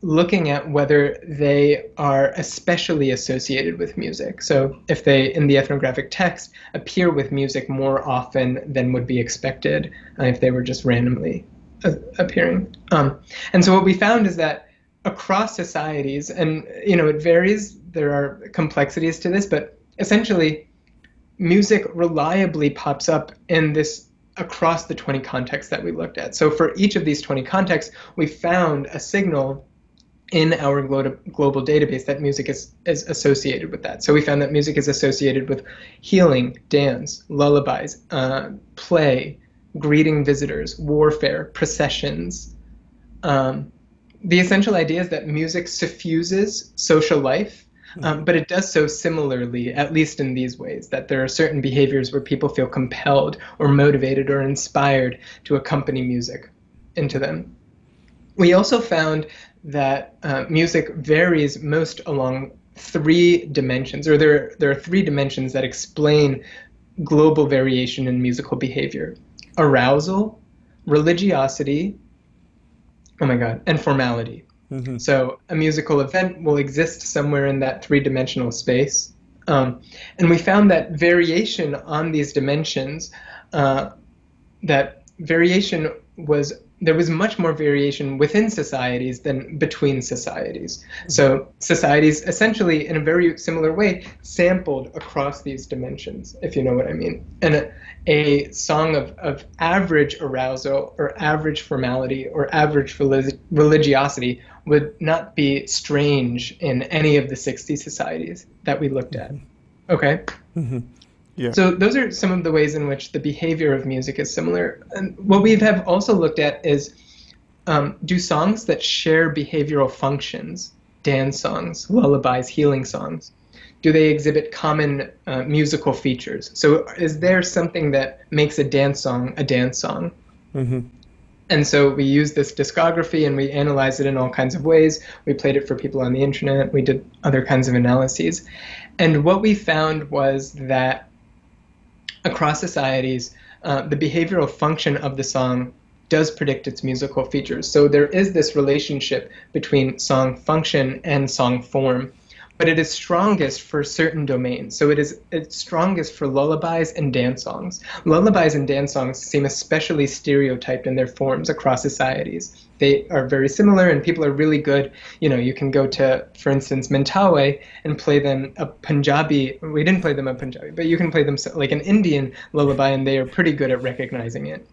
looking at whether they are especially associated with music. So if they, in the ethnographic text, appear with music more often than would be expected uh, if they were just randomly uh, appearing. Um, and so what we found is that across societies, and you know, it varies, there are complexities to this, but essentially, music reliably pops up in this across the 20 contexts that we looked at. So for each of these 20 contexts, we found a signal in our global database that music is, is associated with that. So we found that music is associated with healing, dance, lullabies, uh, play, greeting visitors, warfare, processions. Um, the essential idea is that music suffuses social life, um, but it does so similarly, at least in these ways, that there are certain behaviors where people feel compelled or motivated or inspired to accompany music into them. We also found that uh, music varies most along three dimensions, or there, there are three dimensions that explain global variation in musical behavior arousal, religiosity, oh my God, and formality. Mm-hmm. So a musical event will exist somewhere in that three dimensional space. Um, and we found that variation on these dimensions, uh, that variation was there was much more variation within societies than between societies. So societies essentially, in a very similar way, sampled across these dimensions, if you know what I mean. And a, a song of, of average arousal or average formality or average relig- religiosity would not be strange in any of the 60 societies that we looked at. Okay? Mm-hmm. Yeah. So those are some of the ways in which the behavior of music is similar. And what we have also looked at is um, do songs that share behavioral functions, dance songs, lullabies, healing songs, do they exhibit common uh, musical features? So is there something that makes a dance song a dance song? Mm-hmm. And so we used this discography and we analyzed it in all kinds of ways. We played it for people on the internet. We did other kinds of analyses. And what we found was that across societies, uh, the behavioral function of the song does predict its musical features. So there is this relationship between song function and song form, but it is strongest for certain domains. So it is it's strongest for lullabies and dance songs. Lullabies and dance songs seem especially stereotyped in their forms across societies. They are very similar, and people are really good. You know, you can go to, for instance, Mentawai and play them a Punjabi. We didn't play them a Punjabi, but you can play them like an Indian lullaby, and they are pretty good at recognizing it.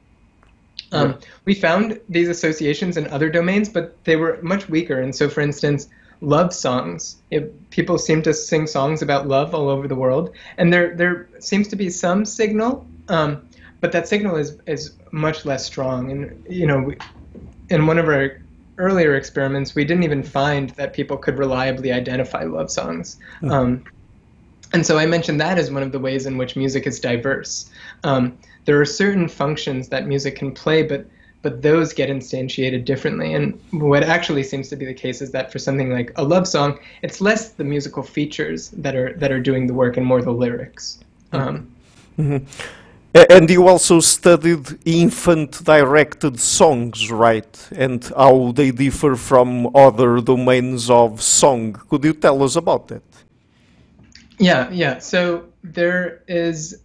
Um, We found these associations in other domains, but they were much weaker. And so, for instance, love songs. It, people seem to sing songs about love all over the world, and there there seems to be some signal, um, but that signal is is much less strong. And you know, we, in one of our earlier experiments, we didn't even find that people could reliably identify love songs. Mm-hmm. Um, and so I mentioned that as one of the ways in which music is diverse. Um, there are certain functions that music can play, but but those get instantiated differently. And what actually seems to be the case is that for something like a love song, it's less the musical features that are that are doing the work and more the lyrics. Um, mm-hmm. And you also studied infant-directed songs, right? And how they differ from other domains of song. Could you tell us about that? Yeah, yeah. So there is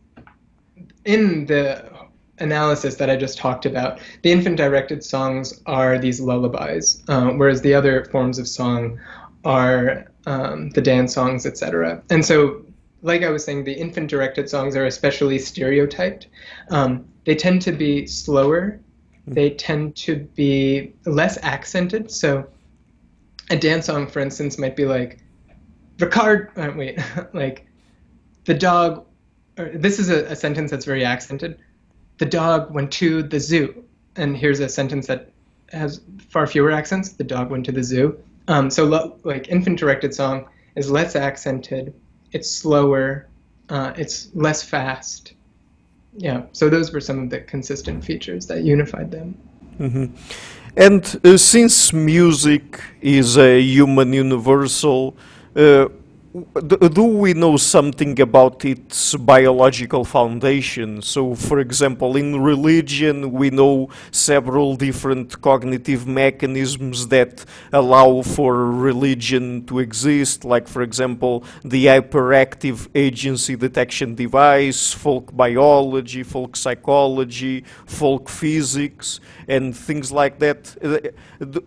in the analysis that I just talked about, the infant directed songs are these lullabies, uh, whereas the other forms of song are um, the dance songs, etc. And so, like I was saying, the infant directed songs are especially stereotyped. Um, they tend to be slower, they tend to be less accented. So, a dance song, for instance, might be like, Ricard, uh, wait, like, the dog, this is a, a sentence that's very accented the dog went to the zoo. And here's a sentence that has far fewer accents. The dog went to the zoo. Um, so lo- like infant directed song is less accented. It's slower. Uh, it's less fast. Yeah. So those were some of the consistent features that unified them. Mm-hmm. And uh, since music is a human universal, uh, do we know something about its biological foundation? So, for example, in religion, we know several different cognitive mechanisms that allow for religion to exist, like, for example, the hyperactive agency detection device, folk biology, folk psychology, folk physics, and things like that. Uh,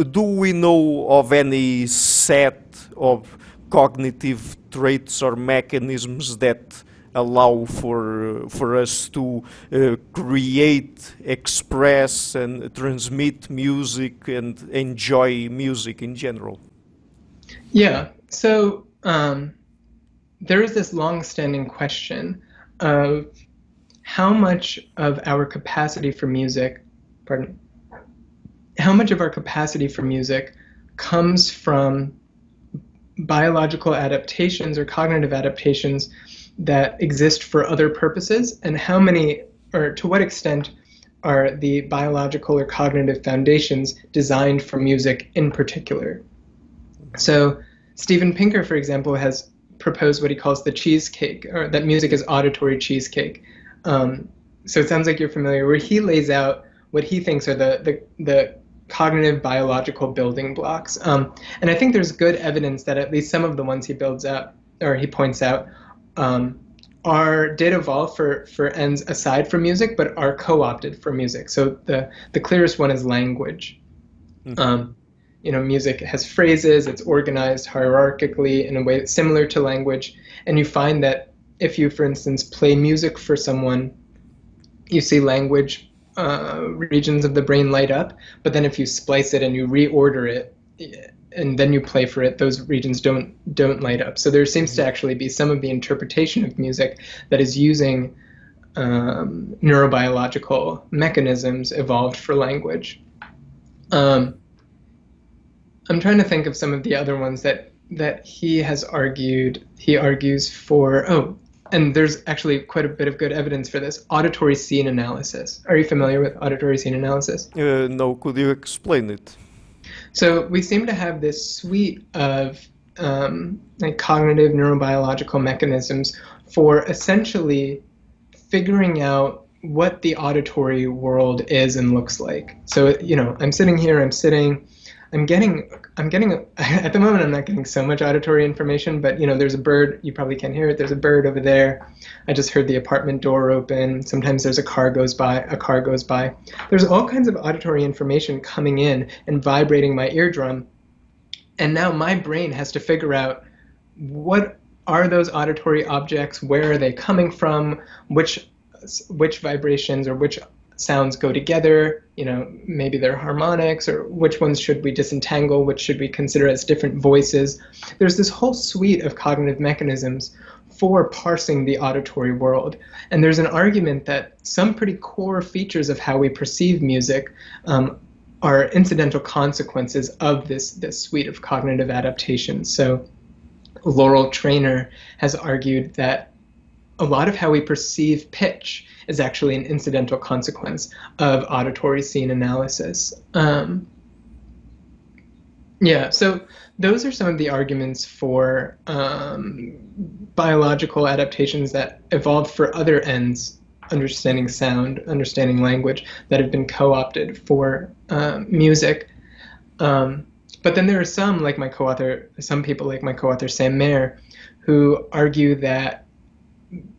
do we know of any set of cognitive traits or mechanisms that allow for uh, for us to uh, create, express, and transmit music and enjoy music in general. Yeah. So um, there is this long-standing question of how much of our capacity for music, pardon, how much of our capacity for music comes from biological adaptations or cognitive adaptations that exist for other purposes, and how many, or to what extent, are the biological or cognitive foundations designed for music in particular. So, Steven Pinker, for example, has proposed what he calls the cheesecake, or that music is auditory cheesecake. Um, so it sounds like you're familiar, where he lays out what he thinks are the, the, the cognitive biological building blocks. Um, and I think there's good evidence that at least some of the ones he builds up, or he points out, um, are did evolve for, for ends aside from music, but are co-opted for music. So the, the clearest one is language. Mm-hmm. Um, you know, music has phrases, it's organized hierarchically in a way that's similar to language. And you find that if you, for instance, play music for someone, you see language uh, regions of the brain light up. But then if you splice it and you reorder it, and then you play for it, those regions don't don't light up. So there seems to mm-hmm. actually be some of the interpretation of music that is using um, neurobiological mechanisms evolved for language. Um, I'm trying to think of some of the other ones that that he has argued. He argues for oh, and there's actually quite a bit of good evidence for this auditory scene analysis. Are you familiar with auditory scene analysis? Uh, no, could you explain it? So we seem to have this suite of um, like cognitive neurobiological mechanisms for essentially figuring out what the auditory world is and looks like. So you know, I'm sitting here, I'm sitting I'm getting I'm getting at the moment I'm not getting so much auditory information, but you know there's a bird you probably can't hear it. There's a bird over there. I just heard the apartment door open. Sometimes there's a car goes by. A car goes by. There's all kinds of auditory information coming in and vibrating my eardrum, and now my brain has to figure out what are those auditory objects? Where are they coming from? Which which vibrations or which sounds go together you know maybe they're harmonics or which ones should we disentangle which should we consider as different voices. There's this whole suite of cognitive mechanisms for parsing the auditory world. And there's an argument that some pretty core features of how we perceive music um, are incidental consequences of this this suite of cognitive adaptations. So Laurel Trainor has argued that a lot of how we perceive pitch is actually an incidental consequence of auditory scene analysis. Um, yeah, so those are some of the arguments for um, biological adaptations that evolved for other ends, understanding sound, understanding language, that have been co opted for uh, music. Um, but then there are some, like my co author, some people like my co author Sam Mehr, who argue that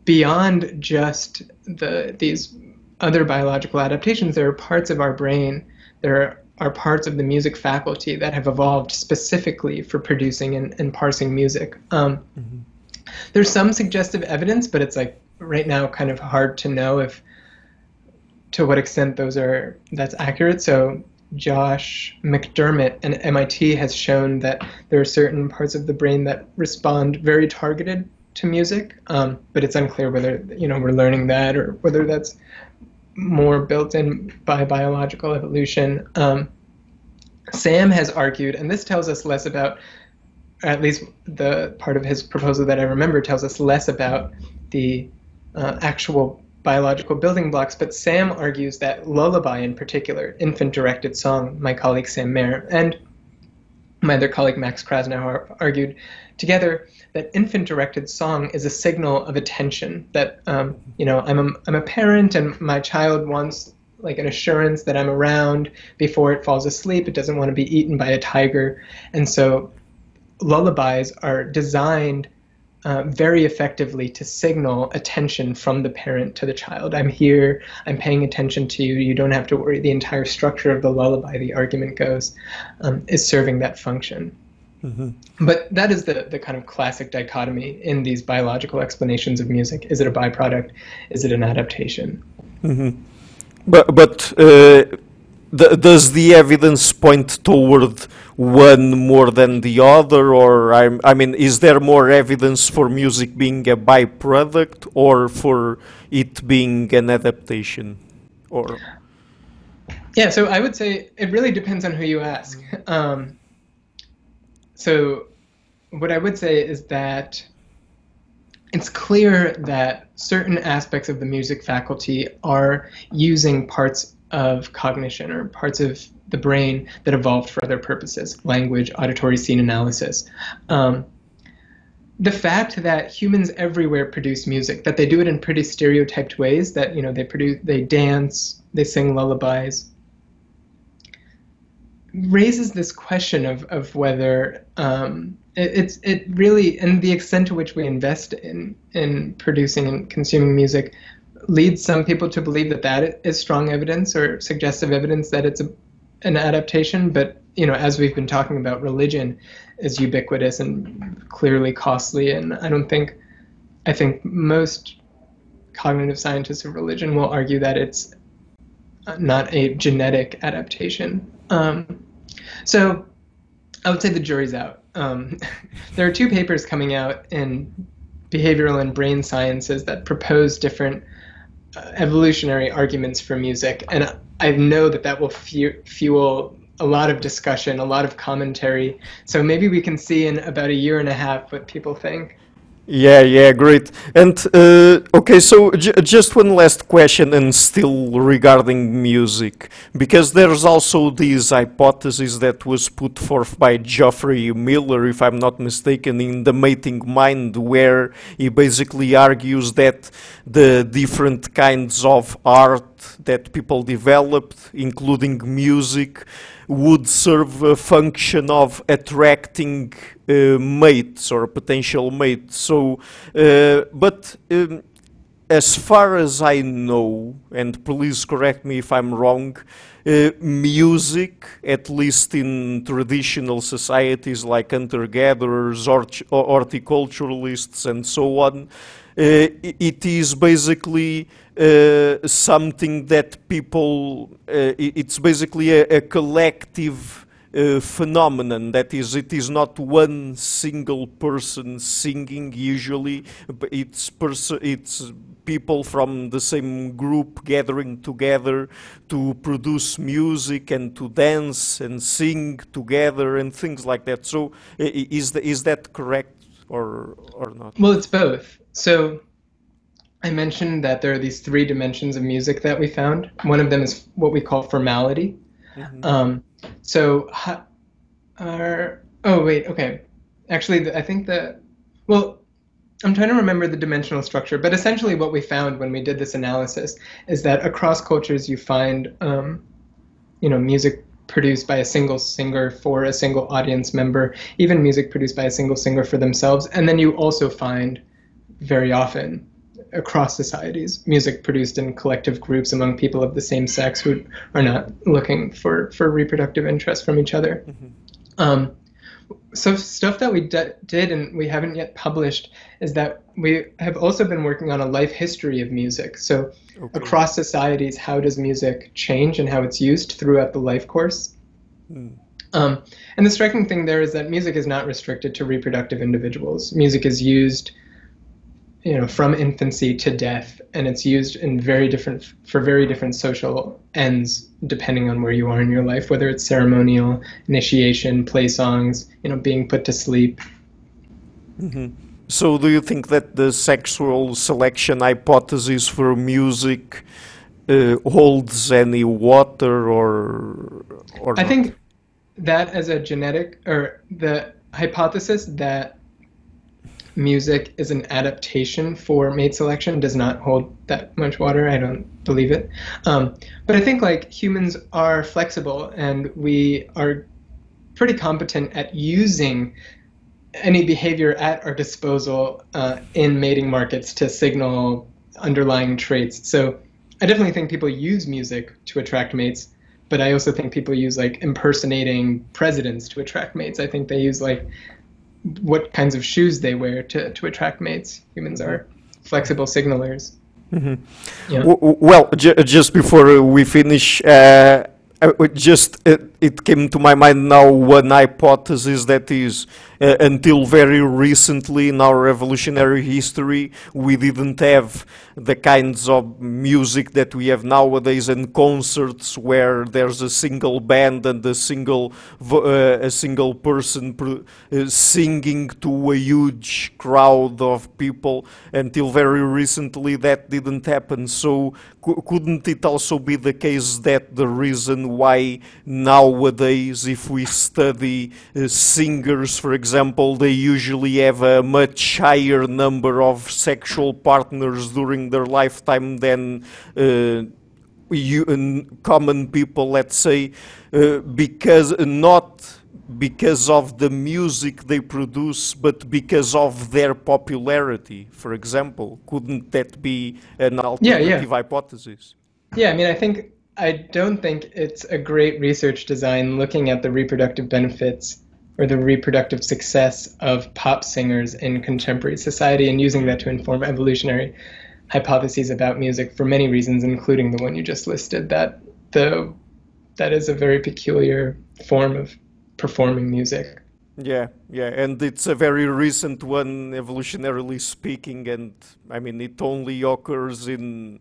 beyond just the these other biological adaptations, there are parts of our brain, there are parts of the music faculty that have evolved specifically for producing and, and parsing music. Um, mm-hmm. There's some suggestive evidence, but it's like right now kind of hard to know if to what extent those are that's accurate. So Josh McDermott and MIT has shown that there are certain parts of the brain that respond very targeted to music, um, but it's unclear whether you know we're learning that or whether that's more built in by biological evolution. Um, Sam has argued, and this tells us less about, at least the part of his proposal that I remember tells us less about the uh, actual biological building blocks, but Sam argues that lullaby in particular, infant directed song, my colleague Sam Mehr and my other colleague Max Krasnow argued together that infant directed song is a signal of attention that um, you know I'm a, I'm a parent and my child wants like an assurance that I'm around before it falls asleep. It doesn't want to be eaten by a tiger. And so lullabies are designed uh, very effectively to signal attention from the parent to the child. I'm here, I'm paying attention to you, you don't have to worry. The entire structure of the lullaby, the argument goes, um, is serving that function. Mm-hmm. But that is the, the kind of classic dichotomy in these biological explanations of music. Is it a byproduct? Is it an adaptation? Mm-hmm. But, but uh, does the evidence point toward one more than the other, or I, I mean, is there more evidence for music being a byproduct or for it being an adaptation, or? Yeah, so I would say it really depends on who you ask. Um, so, what I would say is that it's clear that certain aspects of the music faculty are using parts of cognition or parts of the brain that evolved for other purposes language auditory scene analysis. Um, the fact that humans everywhere produce music that they do it in pretty stereotyped ways that you know they produce they dance they sing lullabies raises this question of, of whether um, it, it's it really and the extent to which we invest in in producing and consuming music leads some people to believe that that is strong evidence or suggestive evidence that it's a, an adaptation but you know as we've been talking about religion is ubiquitous and clearly costly and i don't think i think most cognitive scientists of religion will argue that it's not a genetic adaptation um, so I would say the jury's out. Um, there are two papers coming out in behavioral and brain sciences that propose different evolutionary arguments for music, and I know that that will fu- fuel a lot of discussion, a lot of commentary. So maybe we can see in about a year and a half what people think. Yeah, yeah, great. And uh, okay, so just one last question, and still regarding music, because there's also this hypothesis that was put forth by Geoffrey Miller, if I'm not mistaken, in The Mating Mind, where he basically argues that the different kinds of art that people developed, including music, would serve a function of attracting mates or potential mates. So, uh, but um, as far as I know, and please correct me if I'm wrong, uh, music, at least in traditional societies like hunter-gatherers, hort horticulturalists, and so on, uh, it is basically uh, something that people, uh, it's basically a, a collective uh, phenomenon. That is, it is not one single person singing usually, but it's, it's people from the same group gathering together to produce music and to dance and sing together and things like that. So is, the, is that correct or, or not? Well, it's both. So I mentioned that there are these three dimensions of music that we found. One of them is what we call formality. Mm-hmm. Um, so, our, oh wait, okay. Actually, I think that well, I'm trying to remember the dimensional structure, but essentially what we found when we did this analysis is that across cultures you find, um, you know, music produced by a single singer for a single audience member, even music produced by a single singer for themselves, and then you also find very often across societies, music produced in collective groups among people of the same sex who are not looking for, for reproductive interest from each other. Mm-hmm. Um, so stuff that we d- did and we haven't yet published is that we have also been working on a life history of music. So okay. across societies, how does music change and how it's used throughout the life course? Mm. Um, and the striking thing there is that music is not restricted to reproductive individuals. Music is used you know from infancy to death and it's used in very different for very different social ends depending on where you are in your life whether it's ceremonial initiation play songs you know being put to sleep mm-hmm. so do you think that the sexual selection hypothesis for music uh, holds any water or or i not? think that as a genetic or the hypothesis that music is an adaptation for mate selection does not hold that much water. I don't believe it. Um, but I think like humans are flexible and we are pretty competent at using any behavior at our disposal uh, in mating markets to signal underlying traits. So I definitely think people use music to attract mates, but I also think people use like impersonating presidents to attract mates. I think they use like what kinds of shoes they wear to, to attract mates. Humans are flexible signalers. Mm-hmm. Yeah. well, just before we finish, uh, uh, just it, came to my mind now one hypothesis that is uh, until very recently in our revolutionary history we didn't have the kinds of music that we have nowadays and concerts where there's a single band and a single uh, a single person uh, singing to a huge crowd of people. Until very recently that didn't happen. So couldn't it also be the case that the reason why nowadays, if we study uh, singers, for example, they usually have a much higher number of sexual partners during their lifetime than uh, you, common people, let's say, uh, because not because of the music they produce, but because of their popularity, for example. Couldn't that be an alternative yeah, yeah. hypothesis? Yeah, I mean, I think I don't think it's a great research design looking at the reproductive benefits or the reproductive success of pop singers in contemporary society and using that to inform evolutionary hypotheses about music for many reasons, including the one you just listed, that the that is a very peculiar form of performing music. Yeah, yeah, and it's a very recent one, evolutionarily speaking, and I mean, it only occurs in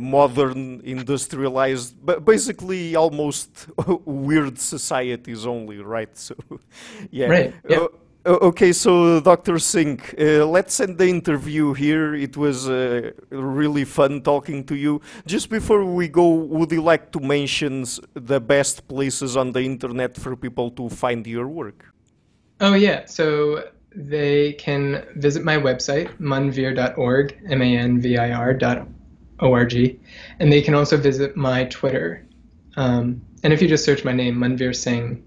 modern industrialized but basically almost weird societies only right? So yeah. Right. Uh, okay so dr singh uh, let's end the interview here. It was uh, really fun talking to you. Just before we go would you like to mention the best places on the internet for people to find your work? Oh yeah. So they can visit my website manvir.org m-a-n-v-i-r.org org, and they can also visit my Twitter. Um, and if you just search my name, Manvir Singh,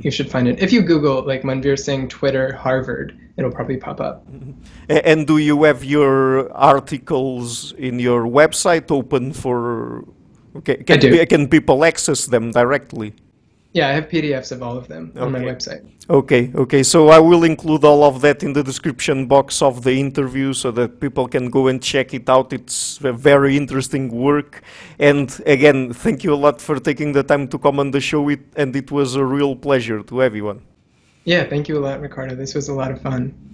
you should find it. If you Google like Manvir Singh Twitter Harvard, it'll probably pop up. And do you have your articles in your website open for? Okay, can, can people access them directly? Yeah, I have PDFs of all of them okay. on my website. Okay, okay. So I will include all of that in the description box of the interview so that people can go and check it out. It's a very interesting work. And again, thank you a lot for taking the time to come on the show. It, and it was a real pleasure to everyone. Yeah, thank you a lot, Ricardo. This was a lot of fun.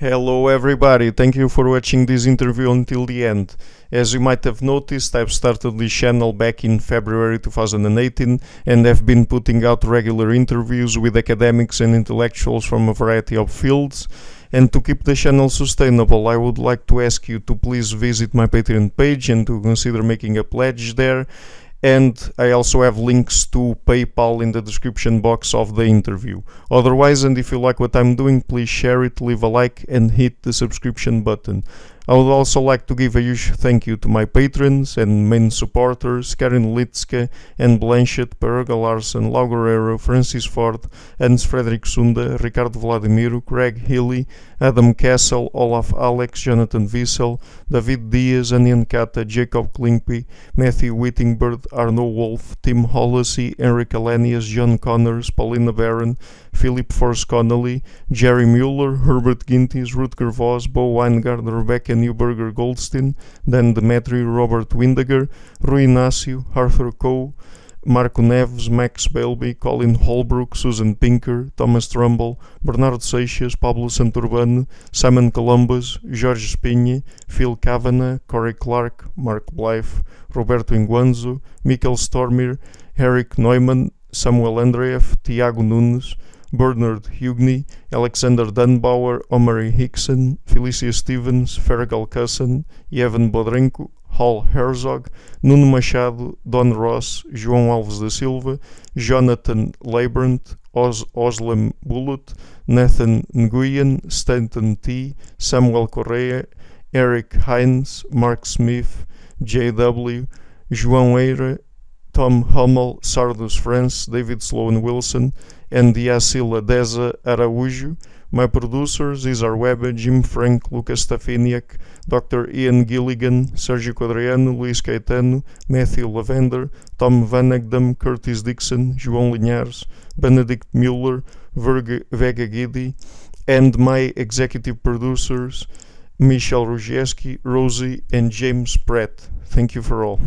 Hello everybody, thank you for watching this interview until the end. As you might have noticed, I've started this channel back in February 2018 and have been putting out regular interviews with academics and intellectuals from a variety of fields. And to keep the channel sustainable, I would like to ask you to please visit my Patreon page and to consider making a pledge there and I also have links to PayPal in the description box of the interview. Otherwise, and if you like what I'm doing, please share it, leave a like, and hit the subscription button. I would also like to give a huge thank you to my patrons and main supporters Karin Lietzcke and Blanchett, Perga Larsen, Lau Francis Ford, Hans Frederick Sunda, Ricardo Vladimiro, Greg Healy, Adam Castle, Olaf Alex, Jonathan Wiesel, David Diaz, Anian Kata, Jacob Klinkby, Matthew Whittingbird, Arno Wolf, Tim Hollacy, Henrik Ahlenius, John Connors, Paulina Barron, Philip Force Connolly, Jerry Mueller, Herbert Gintis, Rutger Voss, Bo Weingart, Rebecca Newberger Goldstein, Dan Demetri, Robert Windiger, Rui Inácio, Arthur Coe, Marco Neves, Max Belby, Colin Holbrook, Susan Pinker, Thomas Trumbull, Bernardo Seixas, Pablo Santurbano, Simon Columbus, Jorge Spinha, Phil Kavanagh, Corey Clark, Mark Blythe, Roberto Inguanzo, Michael Stormir, Eric Neumann, Samuel Andreev, Tiago Nunes, Bernard Hugney, Alexander Dunbauer, Omari Hickson, Felicia Stevens, Fergal Cusson, Evan Bodrenko, Hal Herzog, Nuno Machado, Don Ross, João Alves da Silva, Jonathan Leibrant, Os Oslam Bullet, Nathan Nguyen, Stanton T, Samuel Correa, Eric Hines, Mark Smith, J.W., João Eira, Tom Hummel, Sardus France, David Sloan Wilson, and Yacila Deza Araújo. My producers Yzar Wehbe, Jim Frank, Lucas Stafiniak, Dr. Ian Gilligan, Sergiu Codreanu, Luís Caetano, Matthew Lavender, Tom Van Vanagdam, Curtis Dixon, João Linhares, Benedict Mueller, Vega Gidi, and my executive producers Michel Rugieski, Rosie, and James Pratt. Thank you for all.